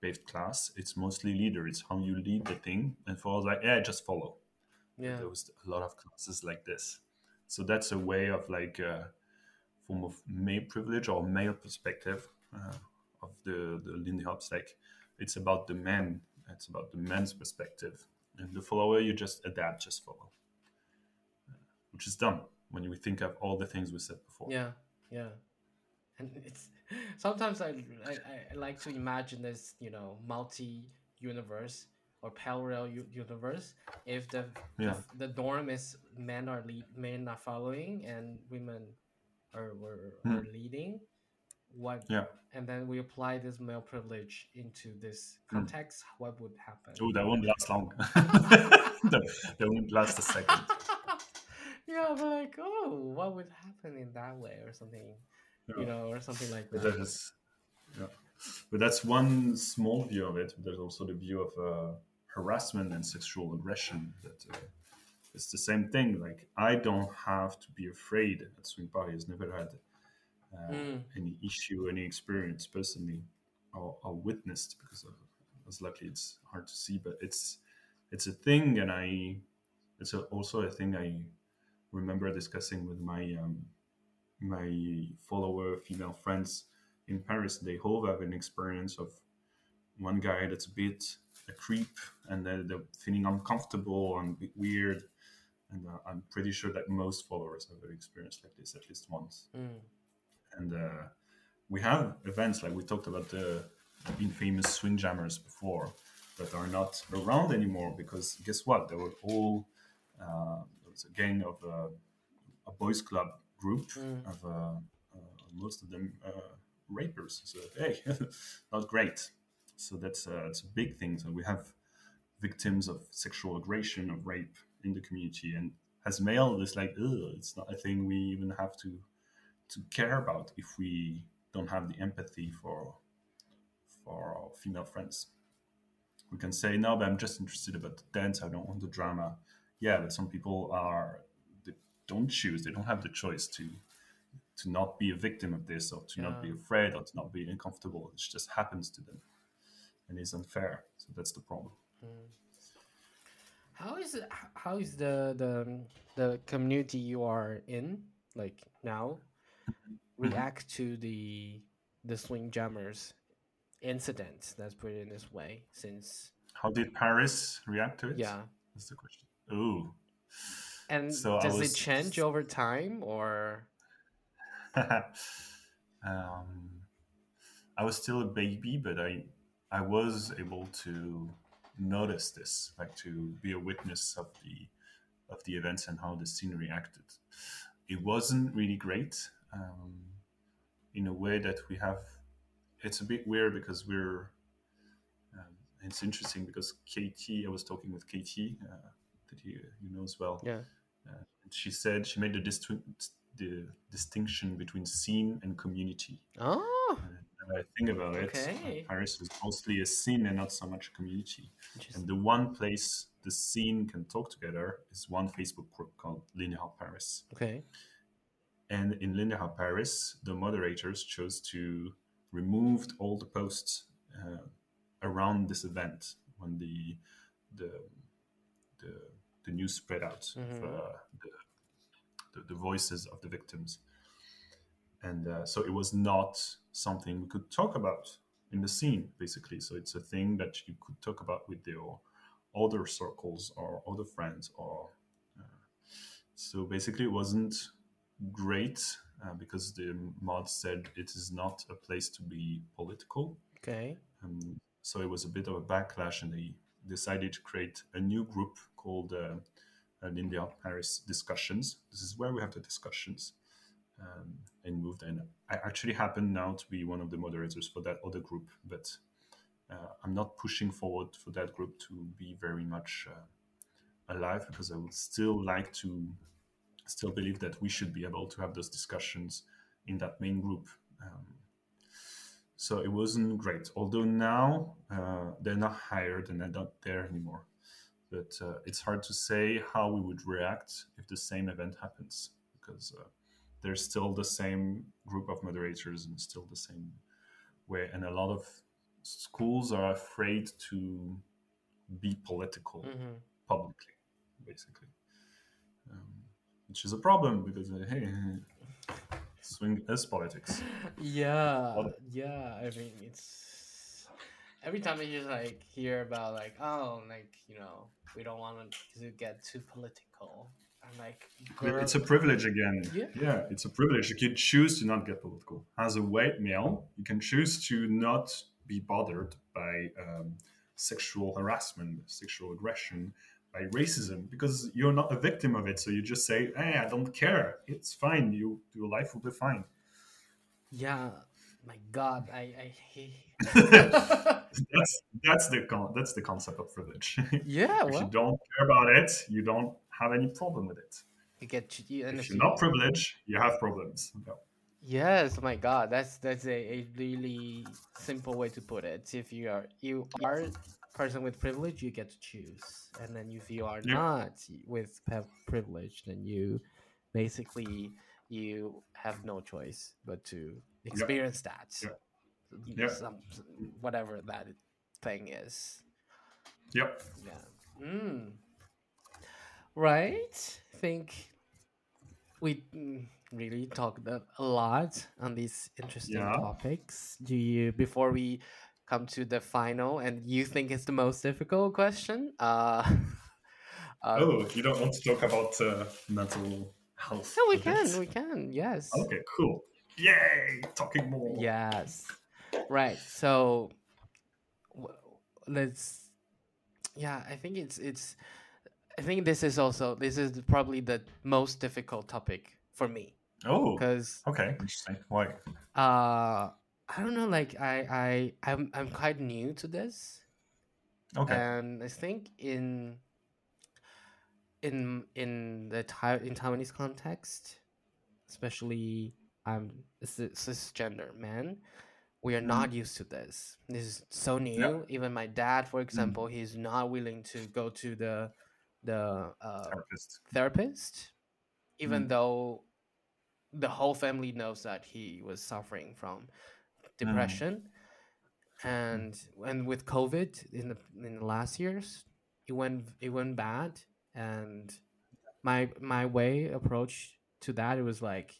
based class, it's mostly leader. It's how you lead the thing. And for us, like, yeah, just follow. Yeah. There was a lot of classes like this. So that's a way of like a form of male privilege or male perspective uh, of the, the Lindy Hops. Like it's about the men, it's about the men's perspective. And the follower, you just adapt, just follow. Uh, which is dumb when you think of all the things we said before. Yeah, yeah. And it's sometimes I, I, I like to imagine this, you know, multi universe or parallel u- universe. If the, Yeah. the the norm is men are lead, men are following and women are were, Hmm. are leading, what? Yeah. And then we apply this male privilege into this Hmm. context. What would happen? Oh, that won't last long. [LAUGHS] [LAUGHS] that, that won't last a second. [LAUGHS] yeah, but like, oh, what would happen in that way, or something, Yeah. you know, or something like that. that is, yeah. But that's one small view of it. There's also the view of uh, harassment and sexual aggression. That uh, it's the same thing. Like I don't have to be afraid at swing parties. Never had uh, Mm. any issue, any experience personally, or, or witnessed because of, as luckily it's hard to see. But it's it's a thing, and I it's a, also a thing I remember discussing with my um, my follower female friends in Paris. They all have an experience of one guy that's a bit a creep, and then they're feeling uncomfortable and a bit weird. And uh, I'm pretty sure that most followers have an experience like this at least once. Mm. And uh, we have events like we talked about the infamous swing jammers before that are not around anymore because guess what? They were all uh, there was a gang of uh, a boys club group Mm. of uh, uh, most of them uh, rapers. So hey, [LAUGHS] not great. So that's uh, it's a big thing. So we have victims of sexual aggression, of rape in the community, and as male, it's like, it's not a thing we even have to to care about if we don't have the empathy for for our female friends. We can say no, but I'm just interested about the dance. I don't want the drama. Yeah, but some people are they don't choose. They don't have the choice to to not be a victim of this or to not be afraid or to not be uncomfortable. It just happens to them, and it's unfair. So that's the problem. Mm. How is how is the the the community you are in like now react to the the swing jammers incident? Let's put it in this way. Since How did Paris react to it? yeah, that's the question. Ooh. and So does was- it change over time or? [LAUGHS] um, I was still a baby, but I I was able to notice this, like to be a witness of the of the events and how the scene reacted. It wasn't really great um, in a way that we have. It's a bit weird because we're. Um, it's interesting because KT. I was talking with KT uh, that you you know as well Yeah. and she said she made the, distu- the distinction between scene and community. Oh, And I think about it, Okay. uh, Paris is mostly a scene and not so much a community. And the one place the scene can talk together is one Facebook group called Linear Paris. Okay. And in Hub Paris, the moderators chose to remove all the posts uh, around this event when the the the, the news spread out Mhm. of uh, the, the the voices of the victims. And uh, so it was not something we could talk about in the scene, basically. So it's a thing that you could talk about with your other circles or other friends or uh, So basically, it wasn't great uh, because the mod said it is not a place to be political. Okay. Um, so it was a bit of a backlash, and they decided to create a new group called uh, uh, Lindy Hop Paris Discussions. This is where we have the discussions. Um, and moved, and I actually happen now to be one of the moderators for that other group, but uh, I'm not pushing forward for that group to be very much uh, alive because I would still like to still believe that we should be able to have those discussions in that main group. Um, so it wasn't great. Although now uh, they're not hired and they're not there anymore. But uh, it's hard to say how we would react if the same event happens because uh, there's still the same group of moderators and still the same way. And a lot of schools are afraid to be political hmm publicly, basically, which is a problem because uh, hey, swing is politics. Yeah, yeah. I mean, it's every time you just like hear about like, oh, like you know, we don't want to get too political. I'm like, girl, It's a privilege again. Yeah. it's a privilege. You can choose to not get political. As a white male, you can choose to not be bothered by um, sexual harassment, sexual aggression, by racism, because you're not a victim of it. So you just say, "Hey, I don't care. It's fine. You, your life will be fine." yeah. My God, I I hate. [LAUGHS] [LAUGHS] that's that's the con- that's the concept of privilege. [LAUGHS] yeah, if you don't care about it, you don't have any problem with it. you get you, and If you're you, not privileged, you have problems. Yes, my God, that's that's a, a really simple way to put it. If you are you are person with privilege, you get to choose, and then if you are Yeah. not with privilege, then you basically you have no choice but to experience that, Yeah. Y- Yeah. some whatever that thing is. Yep. Yeah. Mm. Right. I think we mm, really talked a lot on these interesting topics. Do you before we come to the final and you think it's the most difficult question? Uh, [LAUGHS] uh Oh, you don't want to talk about uh, mental health? no, we can, we can, yes. Okay, cool. Yay! Talking more. Yes. Right. So let's yeah, I think it's it's I think this is also this is probably the most difficult topic for me Oh, because okay. Interesting. Why? uh I don't know like I I I'm I'm quite new to this Okay. and I think in in in the Thai in Taiwanese context, especially I'm cis- cisgender man, we are not used to this. This is so new. Even my dad, for example, he's not willing to go to the the uh, Therapist. therapist, even Mm. though the whole family knows that he was suffering from depression. And and with COVID in the in the last years, it went it went bad. And my my way approach to that it was like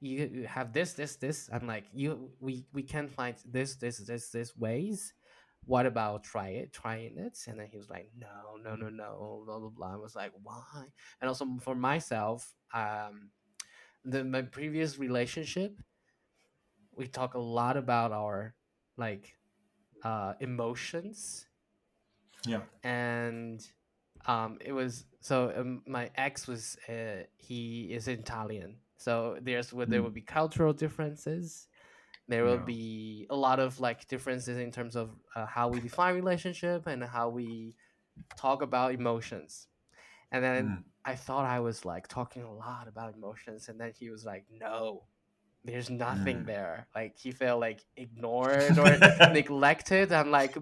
you you have this this this. I'm like you we we can find this this this this ways what about try it trying it and then he was like no no no no blah blah blah i was like why and also for myself um the my previous relationship we talk a lot about our like uh emotions Yeah. and um it was so um, my ex was uh, he is italian so there's where there Mm. would be cultural differences there will Yeah. be a lot of like differences in terms of uh, how we define relationship and how we talk about emotions and then Mm. i thought i was like talking a lot about emotions and then he was like no there's nothing Mm. there like he felt like ignored or [LAUGHS] neglected i'm like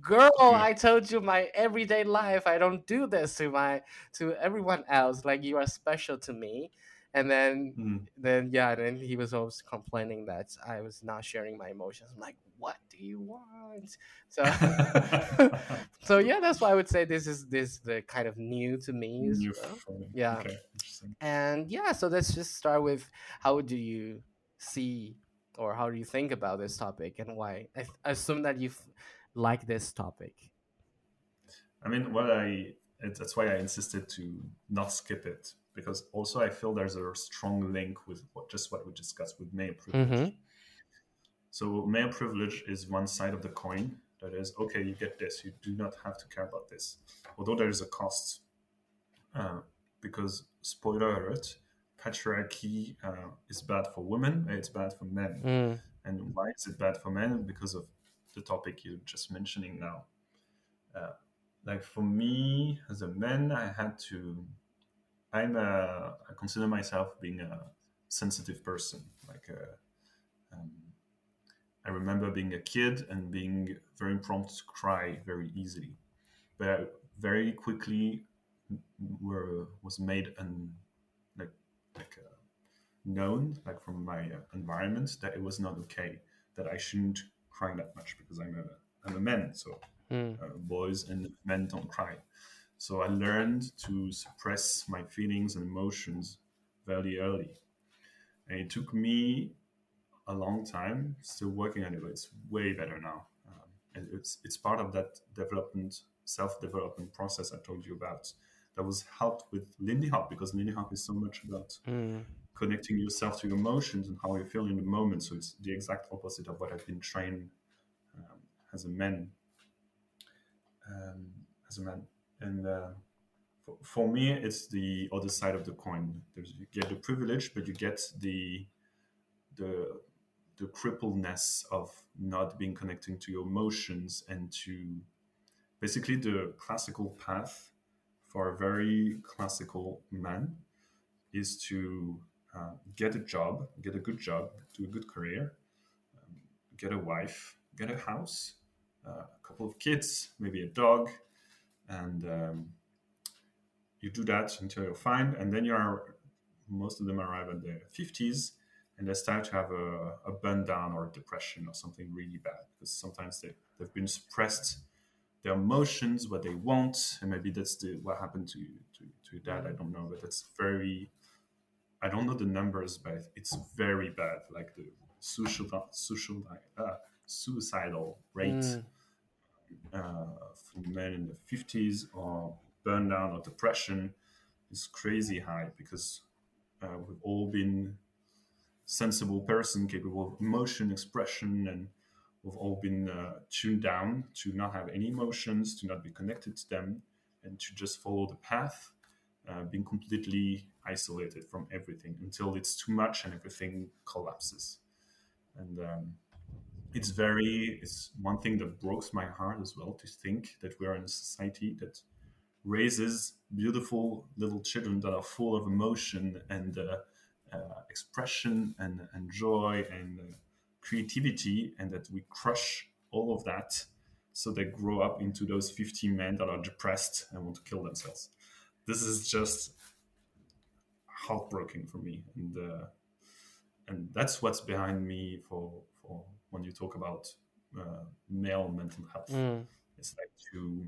girl i told you my everyday life i don't do this to my to everyone else like you are special to me and then Mm. then yeah then he was always complaining that i was not sharing my emotions i'm like what do you want so [LAUGHS] so yeah that's why i would say this is this the kind of new to me New well. Yeah. Okay. And yeah so let's just start with how do you see or how do you think about this topic and why i, assume that you like this topic I mean, what I that's why I insisted to not skip it because also I feel there's a strong link with what, just what we discussed with male privilege. Mhm. So male privilege is one side of the coin. That is, okay, you get this. You do not have to care about this, although there is a cost. Uh, because spoiler alert, patriarchy uh, is bad for women. It's bad for men. Mm. And why is it bad for men? Because of the topic you're just mentioning now. Uh, like for me as a man, I had to. I'm a. I consider myself being a sensitive person. Like, a, um, I remember being a kid and being very prompt to cry very easily, but I very quickly were was made and like uh, known like from my uh, environment that it was not okay that I shouldn't cry that much because I'm a I'm a man. So Mm. uh, boys and men don't cry. So I learned to suppress my feelings and emotions very early. And it took me a long time still working on it but it's way better now. Um, and it's it's part of that development self-development process I told you about that was helped with Lindy Hop because Lindy Hop is so much about Mm. connecting yourself to your emotions and how you feel in the moment. So it's the exact opposite of what I've been trained um, as a man. Um, as a man, and uh, for, for me, it's the other side of the coin. There's, you get the privilege, but you get the the the crippledness of not being connecting to your emotions and to basically the classical path for a very classical man is to uh, get a job, get a good job, do a good career, um, get a wife, get a house, uh, a couple of kids, maybe a dog, and um, you do that until you're fine, and then you are. Most of them arrive at their fifties, and they start to have a, a burn down or depression or something really bad because sometimes they, they've been suppressed their emotions, what they want, and maybe that's the what happened to to, to dad. I don't know, but that's very. I don't know the numbers, but it's very bad. Like the social social uh, suicidal rate Mm. uh, for men in the fifties or burn down or depression is crazy high because uh, we've all been sensible person capable of emotion expression and we've all been uh, tuned down to not have any emotions to not be connected to them and to just follow the path uh, being completely isolated from everything until it's too much and everything collapses. And um, it's very it's one thing that breaks my heart as well to think that we're in a society that raises beautiful little children that are full of emotion and uh, uh, expression and, and joy and uh, creativity and that we crush all of that so they grow up into those 15 men that are depressed and want to kill themselves this is just heartbreaking for me and uh, and that's what's behind me for for when you talk about uh, male mental health Mm. it's like to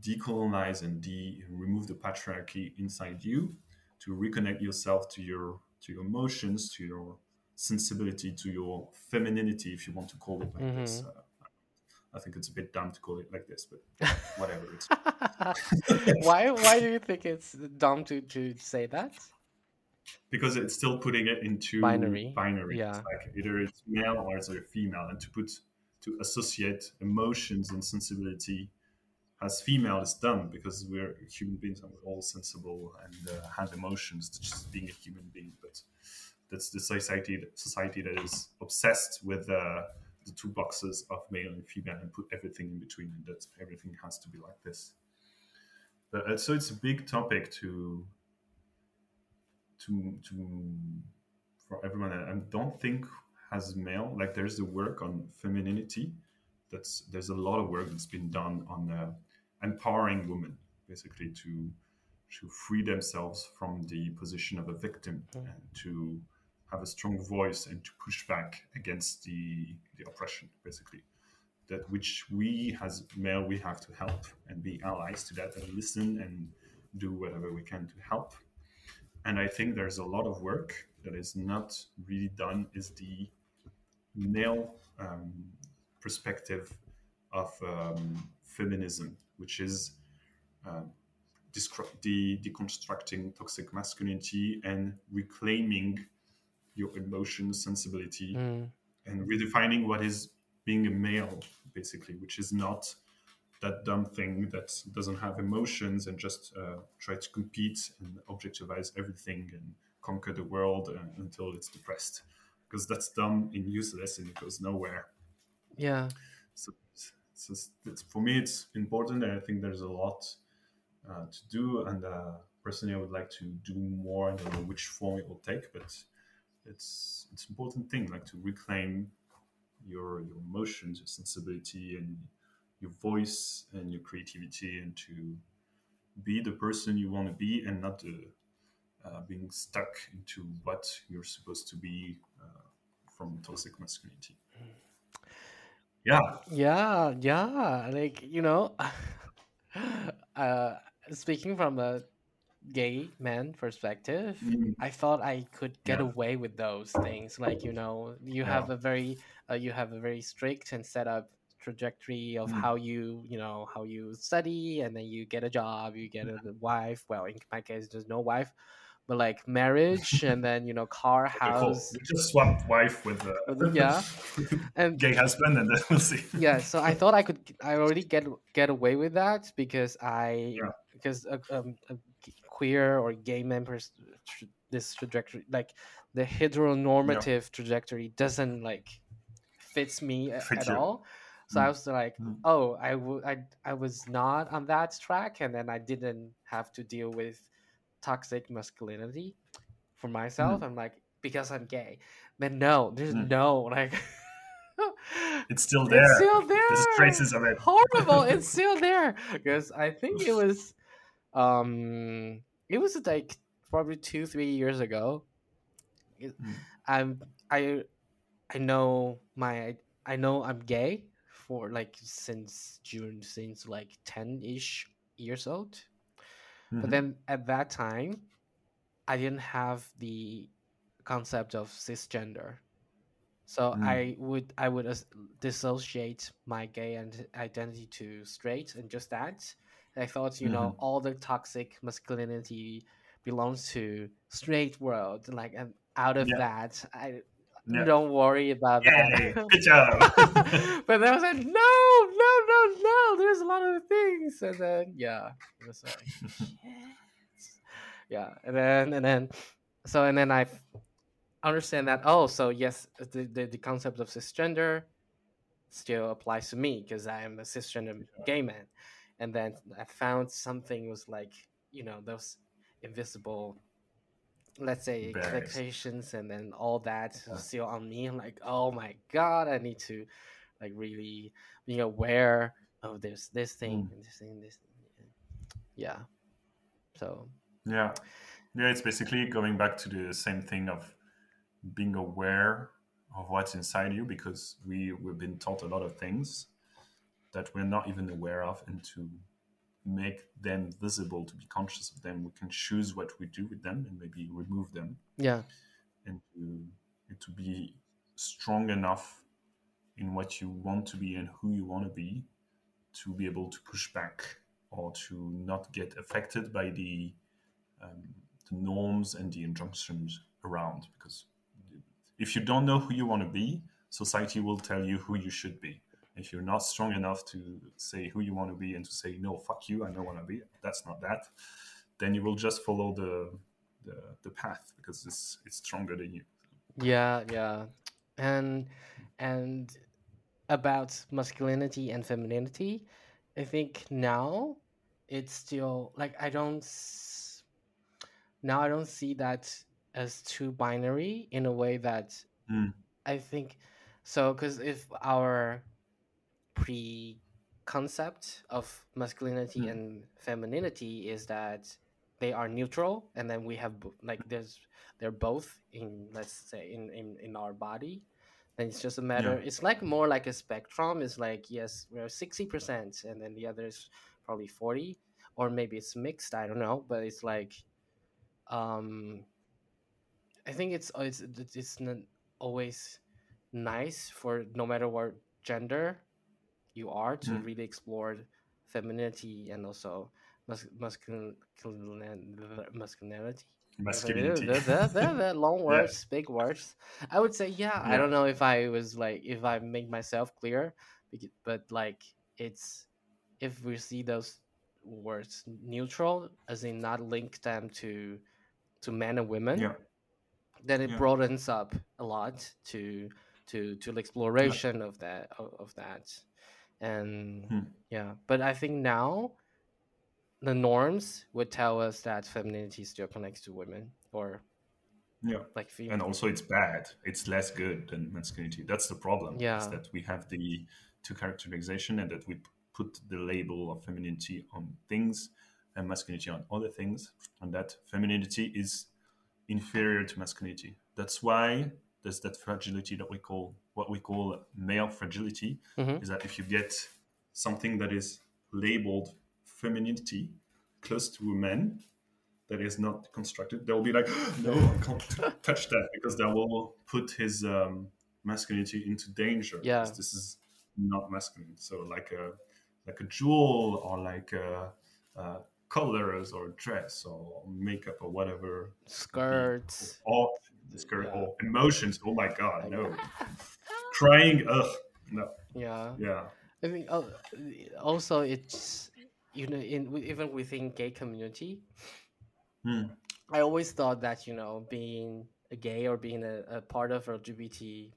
decolonize and de remove the patriarchy inside you to reconnect yourself to your to your emotions to your sensibility to your femininity if you want to call it like this Mhm. uh, i think it's a bit dumb to call it like this but [LAUGHS] whatever [LAUGHS] why why do you think it's dumb to, to say that? because it's still putting it into Binary, binary. yeah. It's like either it's male or it's a female, and to put to associate emotions and sensibility as female is dumb because we're human beings and we're all sensible and uh, have emotions to just being a human being. But that's the society society that is obsessed with uh, the two boxes of male and female and put everything in between, and that everything has to be like this. But, uh, so it's a big topic to to to for everyone. I don't think as male like there's the work on femininity. That's there's a lot of work that's been done on uh, empowering women basically to to free themselves from the position of a victim Mm. and to have a strong voice and to push back against the the oppression basically. That which we as male we have to help and be allies to that and listen and do whatever we can to help. And i think there's a lot of work that is not really done is the male um, perspective of um, feminism which is de- deconstructing toxic masculinity and reclaiming your emotions, sensibility, Mm. and redefining what is being a male, basically, which is not that dumb thing that doesn't have emotions and just uh, try to compete and objectivize everything and conquer the world uh, until it's depressed. Because that's dumb and useless and it goes nowhere. Yeah. So, so for me, it's important, and I think there's a lot uh, to do. And uh, personally, I would like to do more. I don't know which form it will take, but it's it's important thing like to reclaim your your emotions, your sensibility, and your voice and your creativity, and to be the person you want to be, and not the, uh, being stuck into what you're supposed to be uh, from toxic masculinity. Yeah, Yeah, yeah. Like, you know, [LAUGHS] uh speaking from a gay man perspective, Mm. I thought I could get Yeah. away with those things. Like, you know, you Yeah. have a very uh, you have a very strict and set up trajectory of Mm. how you, you know, how you study and then you get a job, you get a wife. Well, in my case there's no wife, but like marriage and then, you know, car, [LAUGHS] house. We just swapped wife with uh, yeah. [LAUGHS] And gay husband, and then [LAUGHS] we'll see. yeah so i thought i could i already get get away with that because i Yeah. because a, um, g- queer or gay members tr- this trajectory like the heteronormative trajectory doesn't like fits me a- at you. all so i Mm. was like Mm. oh i i i was not on that track and then i didn't have to deal with toxic masculinity for myself i'm like because i'm gay but no there's Mm. no like [LAUGHS] It's still there. it's still there. There's traces of it. Horrible. it's [LAUGHS] still there because I think it was, um, it was like probably two, three years ago. Mm. I'm I, I know my I know I'm gay for like since June, since like ten ish years old. But Mhm. then at that time, I didn't have the concept of cisgender. So Mm. I would I would dissociate my gay and identity to straight and just that. I thought you know mm-hmm. all the toxic masculinity belongs to straight world like and out of Yeah. that I Yeah. don't worry about Yeah, that. good job. [LAUGHS] but then I was like, no, no, no, no. There's a lot of things, and then yeah, it was like, yeah, and then and then, so and then I understand that. Oh, so yes, the the, the concept of cisgender still applies to me because I am a cisgender gay man, and then I found something was like you know those invisible let's say expectations and then all that Yeah. still on me i'm like oh my god i need to like really being aware of this this thing Mm. and this thing this yeah so Yeah. Yeah, it's basically going back to the same thing of being aware of what's inside you because we, we've been taught a lot of things that we're not even aware of and to make them visible, to be conscious of them, we can choose what we do with them and maybe remove them. Yeah. And to, to be strong enough in what you want to be and who you want to be to be able to push back or to not get affected by the um, the norms and the injunctions around because if you don't know who you want to be society will tell you who you should be if you're not strong enough to say who you want to be and to say no fuck you i don't want to be that's not that then you will just follow the the, the path because it's it's stronger than you yeah yeah and and about masculinity and femininity i think now it's still like i don't now i don't see that as too binary in a way that Mm. i think so because if our pre concept of masculinity Mm. and femininity is that they are neutral and then we have like there's they're both in let's say in in, in our body. Then it's just a matter it's like more like a spectrum. It's like yes we're 60% and then the other is probably 40 or maybe it's mixed i don't know but it's like um i think it's it's it's it's not always nice for no matter what gender you are to Mm. really explore femininity and also mus- muscul- masculinity. Masculinity. The, the, the, the long Yeah. words, big words. I would say, yeah, I don't know if I was like, if I make myself clear, but like, it's if we see those words neutral, as in not link them to to men and women, Yeah. then it Yeah. broadens up a lot to to to the exploration of that of, of that, and Hmm. yeah. But I think now the norms would tell us that femininity still connects to women or Yeah. like female. and also it's bad it's less good than masculinity that's the problem Yeah. is that we have the two characterization and that we put the label of femininity on things and masculinity on other things and that femininity is inferior to masculinity that's why there's that fragility that we call what we call male fragility Mhm. is that if you get something that is labeled femininity close to a man that is not constructed, they'll be like, [GASPS] no, I can't [LAUGHS] touch that because that will put his um, masculinity into danger. Yeah. This is not masculine. So like a like a jewel or like a, uh colors or dress or makeup or whatever skirts. or skirt Yeah. or emotions. Oh my god, no. [LAUGHS] Crying, ugh, no, Yeah. yeah, I mean, uh, also it's you know in even within gay community, Hmm. I always thought that you know being a gay or being a, a part of LGBT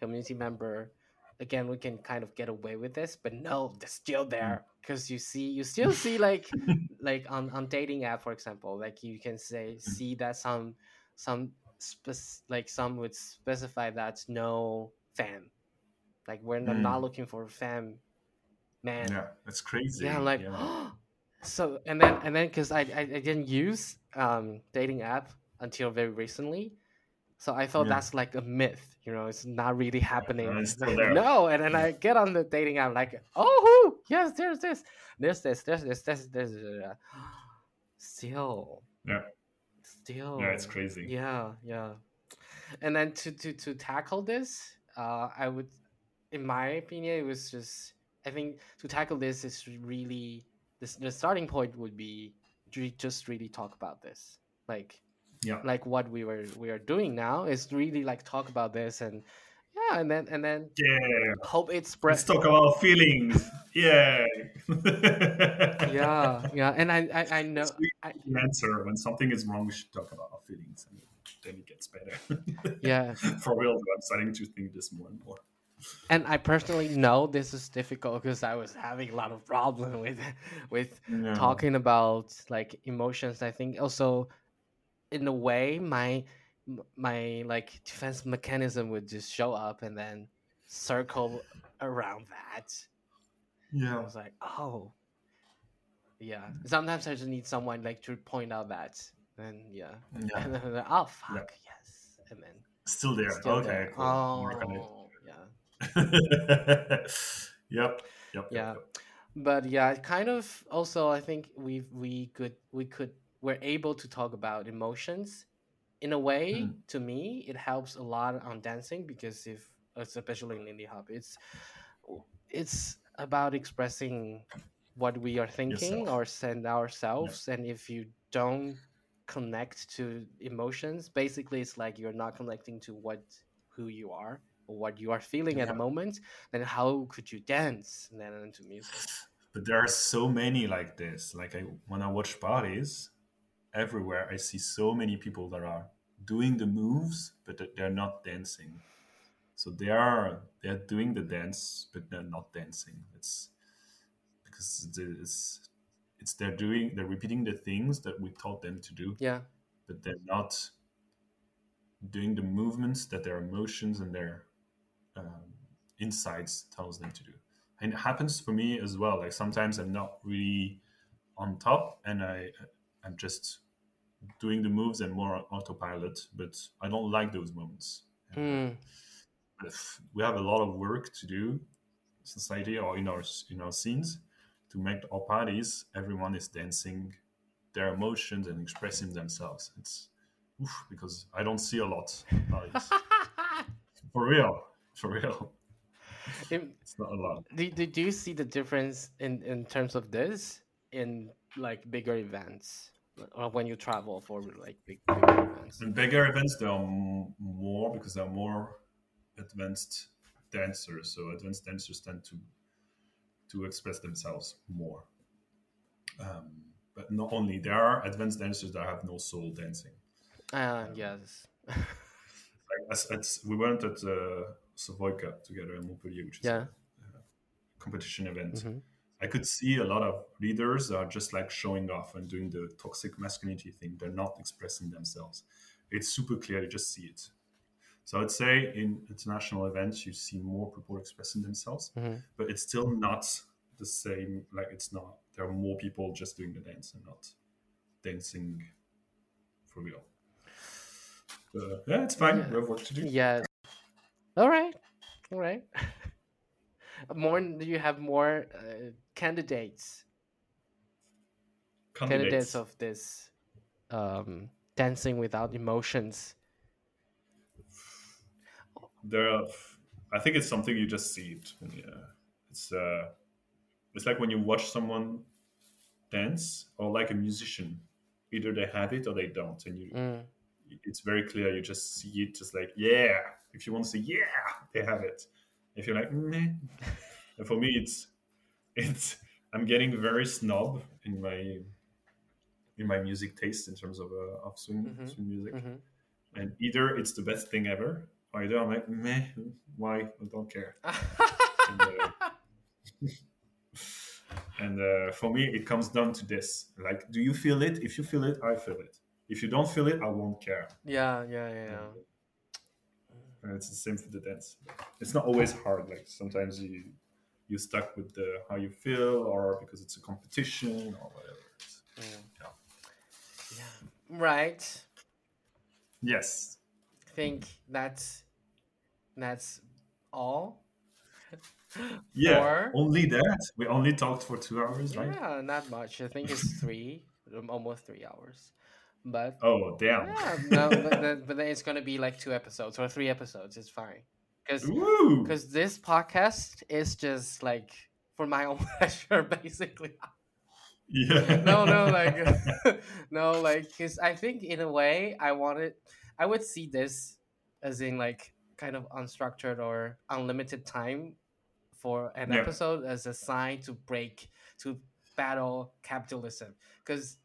community member, again we can kind of get away with this, but no, they're still there because you see you still see like [LAUGHS] like on on dating app for example, like you can say see that some some spec- like some would specify that no fam, like we're not, Mm. not looking for a fam man yeah, that's crazy. yeah i'm like yeah. [GASPS] so and then and then because I, I i didn't use um dating app until very recently so i thought Yeah. that's like a myth you know it's not really happening still [LAUGHS] no and then i get on the dating app like oh yes there's this there's this there's this there's this uh, still Yeah. Still yeah, it's crazy. yeah yeah and then to to to tackle this uh i would in my opinion it was just i think to tackle this is really this the starting point would be just really talk about this like Yeah. like what we were we are doing now is really like talk about this and yeah and then and then Yeah, hope it spreads. let's talk about feelings. Yeah. yeah [LAUGHS] yeah and i i, I know I, answer when something is wrong, we should talk about our feelings, and then it gets better. yeah [LAUGHS] For real, I'm starting to think this more and more. and I personally know this is difficult because I was having a lot of problem [LAUGHS] with with talking about like emotions. I think also in a way my my like defense mechanism would just show up and then circle around that. Yeah I was like, oh, yeah. Sometimes I just need someone like to point out that, and yeah, Yeah. and then, oh fuck yes, and then Still there. still okay. there. Cool. Oh, Work on it. yeah. [LAUGHS] yep. Yep. Yeah. Yep. but yeah kind of also i think we we could we could we're able to talk about emotions in a way Mm. to me it helps a lot on dancing because if especially in Lindy Hop it's it's about expressing what we are thinking Yourself. or send ourselves and if you don't connect to emotions basically it's like you're not connecting to what who you are or what you are feeling at the moment then how could you dance and then into music But there are so many like this. Like I, when I watch parties, everywhere I see so many people that are doing the moves, but they're not dancing. So they are they're doing the dance, but they're not dancing. It's because it's it's they're doing they're repeating the things that we taught them to do, yeah but they're not doing the movements that their emotions and their um, insights tells them to do and it happens for me as well like sometimes i'm not really on top and i i'm just doing the moves and more autopilot but i don't like those moments. Hmm. If we have a lot of work to do society or in our in our scenes to make our parties everyone is dancing their emotions and expressing themselves. It's oof, because i don't see a lot [LAUGHS] for real for real. [LAUGHS] Im- it's not a lot. do, do, do you see the difference in, in terms of this in like bigger events or when you travel for like big bigger events? In bigger events, there are more because there are more advanced dancers. So advanced dancers tend to to express themselves more. Um, but not only there are advanced dancers that have no soul dancing. Uh, yes. Like as, as we went at uh, Savoy Cup together in Montpellier, which is yeah. a competition event. Mhm. I could see a lot of leaders are just like showing off and doing the toxic masculinity thing. They're not expressing themselves. It's super clear. You just see it. So I'd say in international events, you see more people expressing themselves, Mhm. but it's still not the same. Like it's not. There are more people just doing the dance and not dancing for real. But, yeah, it's fine. Yeah. We have work to do. Yeah. All right. All right. [LAUGHS] more do you have more uh, candidates. Candidates. Of this um dancing without emotions. There are, i think it's something you just see it yeah it's uh it's like when you watch someone dance or like a musician. Either they have it or they don't and you Mm. it's very clear. You just see it just like yeah if you want to say yeah they have it. If you're like Meh. [LAUGHS] and for me it's it's i'm getting very snob in my in my music taste in terms of uh, of swing, Mhm. swing music. Mhm. and either it's the best thing ever or either i'm like meh why? I don't care. [LAUGHS] And, uh, [LAUGHS] and uh, for me it comes down to this. Like do you feel it? If you feel it i feel it. If you don't feel it i won't care. Yeah yeah yeah yeah. And it's the same for the dance. It's not always hard. Like sometimes you you stuck with the how you feel or because it's a competition or whatever It's- Mm. Yeah. yeah. Right. Yes. Think that's that's all? [LAUGHS] Yeah Or- only that. We only talked for two hours right? Yeah not much. I think it's [LAUGHS] three um, almost three hours. But oh damn. yeah no but, then, but then it's gonna be like two episodes or three episodes. It's fine because because this podcast is just like for my own [LAUGHS] pleasure basically. Yeah. No no like [LAUGHS] no like because i think in a way i wanted i would see this as in like kind of unstructured or unlimited time for an Yeah. episode as a sign to break to battle capitalism. Because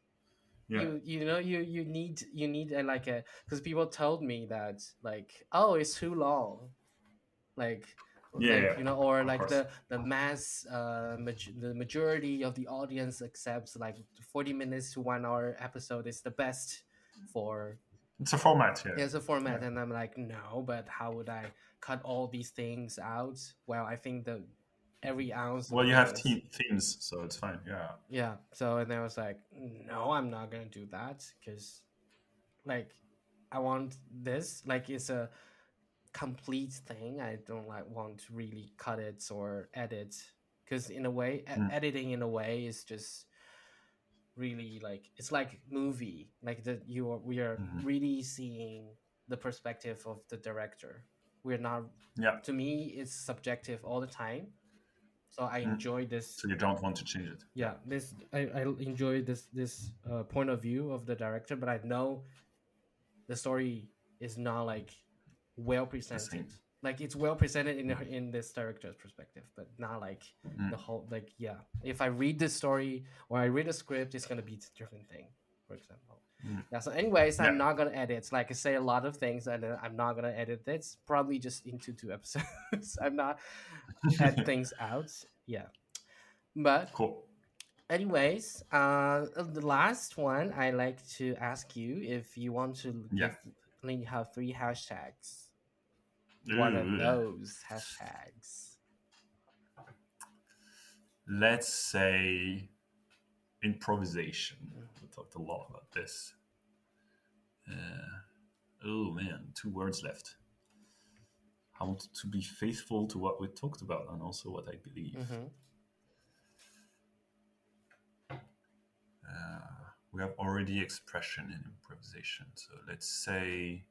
Yeah. you you know you you need you need a, like a because people told me that like oh it's too long like Yeah, like, yeah, you know or like course. the the mass uh maj- the majority of the audience accepts like 40 minutes to one hour episode is the best for it's a format yeah. It's a format and i'm like no but how would i cut all these things out? Well i think the every ounce well you have te- themes so it's fine yeah. Yeah so and then i was like no i'm not gonna do that because like i want this. Like it's a complete thing i don't like want to really cut it or edit because in a way Mm. editing in a way is just really like it's like movie like that you are we are Mhm. really seeing the perspective of the director we're not yeah to me it's subjective all the time so i Mm. enjoy this so you don't want to change it yeah this i, I enjoy this this uh, point of view of the director but i know the story is not like well presented. Like it's well presented in in this director's perspective but not like Mm. the whole like yeah. If i read this story or i read a script it's gonna be a different thing for example. Mm. yeah so anyways i'm not gonna edit. Like i say a lot of things and i'm not gonna edit this probably just into two episodes. [LAUGHS] I'm not add [LAUGHS] things out. Yeah. But cool. anyways uh the last one i like to ask you if you want to Yeah. give only have three hashtags. What are Ooh. those hashtags. Let's say improvisation. We talked a lot about this. Uh, oh man two words left. I want to be faithful to what we talked about and also what i believe. Mhm. uh, we have already expression in improvisation. So let's say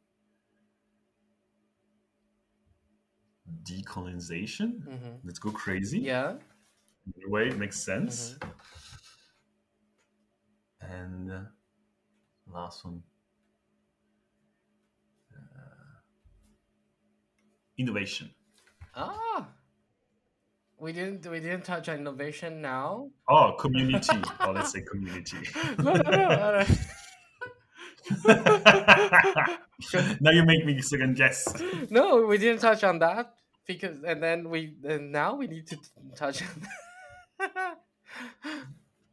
decolonization. Mhm. let's go crazy. Yeah. In a way it makes sense. And uh, last one. Uh, innovation. Ah, we didn't we didn't touch on innovation now. Oh, community. oh, let's say community. [LAUGHS] No, no, no. no, [LAUGHS] now you make me second guess. no. We didn't touch on that because and then we and now we need to touch on. [LAUGHS]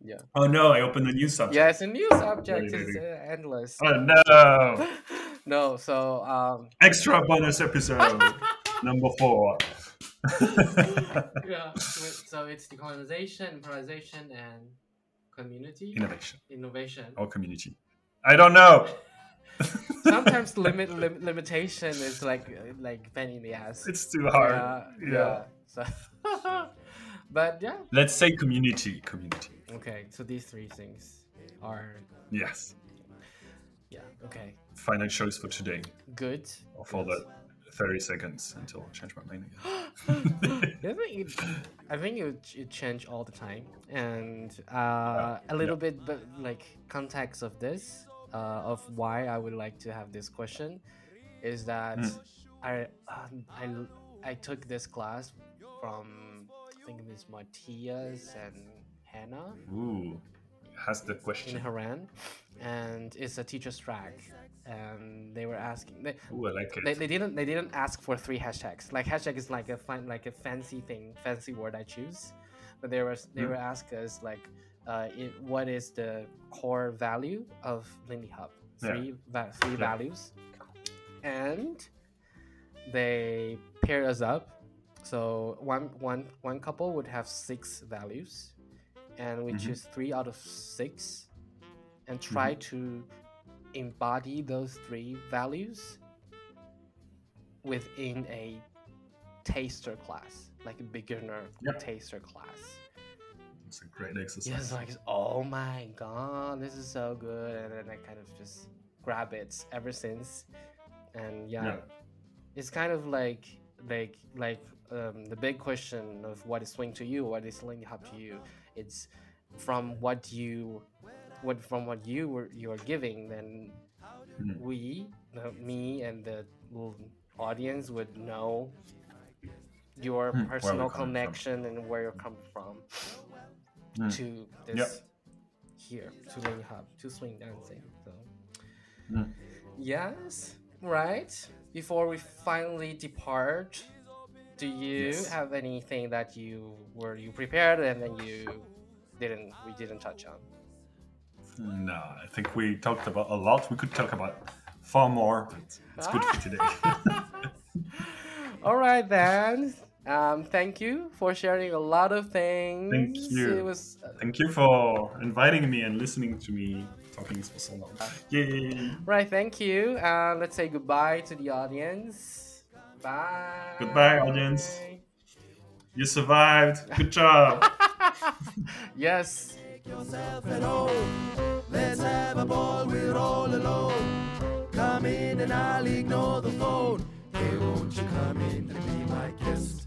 yeah. Oh no, I opened a new subject. Yeah, it's a new subject. Really, really. uh, endless. Oh no! No, so um, Extra bonus episode number four. [LAUGHS] yeah. So, it's decolonization, improvisation, and community Innovation innovation. or community. I don't know. [LAUGHS] Sometimes [LAUGHS] limit lim- limitation is like like penny in the ass. It's too hard. Yeah, Yeah. yeah. So, but yeah. Let's say community. Community. Okay, so these three things are Yes. yeah. Okay, Final choice for today. good. Or for the 30 seconds until I change my mind again. [GASPS] I think it, I think it, it change all the time, and uh, a little bit, but like context of this, uh, of why I would like to have this question, is that Mm. I, I I took this class from I think Miss Matias and Hannah Ooh. Has the question in. Haran, and it's a teacher's track, and they were asking. They, Ooh, I like it. they didn't they didn't ask for three hashtags like hashtag is like a fun like a fancy thing fancy word i choose but they were they Mhm. were asked us like uh it, what is the core value of Lindy Hop Yeah. three va- three Yeah. values and they paired us up so one one one couple would have six values and we Mhm. choose three out of six and try to embody those three values within a taster class, like a beginner Yep. taster class. It's a great exercise. Yes, like oh my god, this is so good, and then I kind of just grab it ever since, and yeah, Yeah. it's kind of like like like um, the big question of what is swing to you, what is Lindy Hop to you. It's from what you, what from what you were you are giving, then Mhm. we, uh, me, and the audience would know your Hmm, personal coming from. connection and where you're coming from Mm. to this here to Lindy Hop to swing dancing. So Mm. yes, right. Before we finally depart, do you Yes. have anything that you were you prepared and then you didn't we didn't touch on? No, I think we talked about a lot. We could talk about far more, but it's good for today. [LAUGHS] All right then. Um, thank you for sharing a lot of things. Thank you. It was uh, Thank you for inviting me and listening to me talking for so long. Yay! right. Thank you. Uh, let's say goodbye to the audience. Bye. Goodbye, audience. You survived. Good job. [LAUGHS] yes yourself at home. Let's have a ball, we're all alone. Come in and I'll ignore the phone. Hey, won't you come in and be my guest?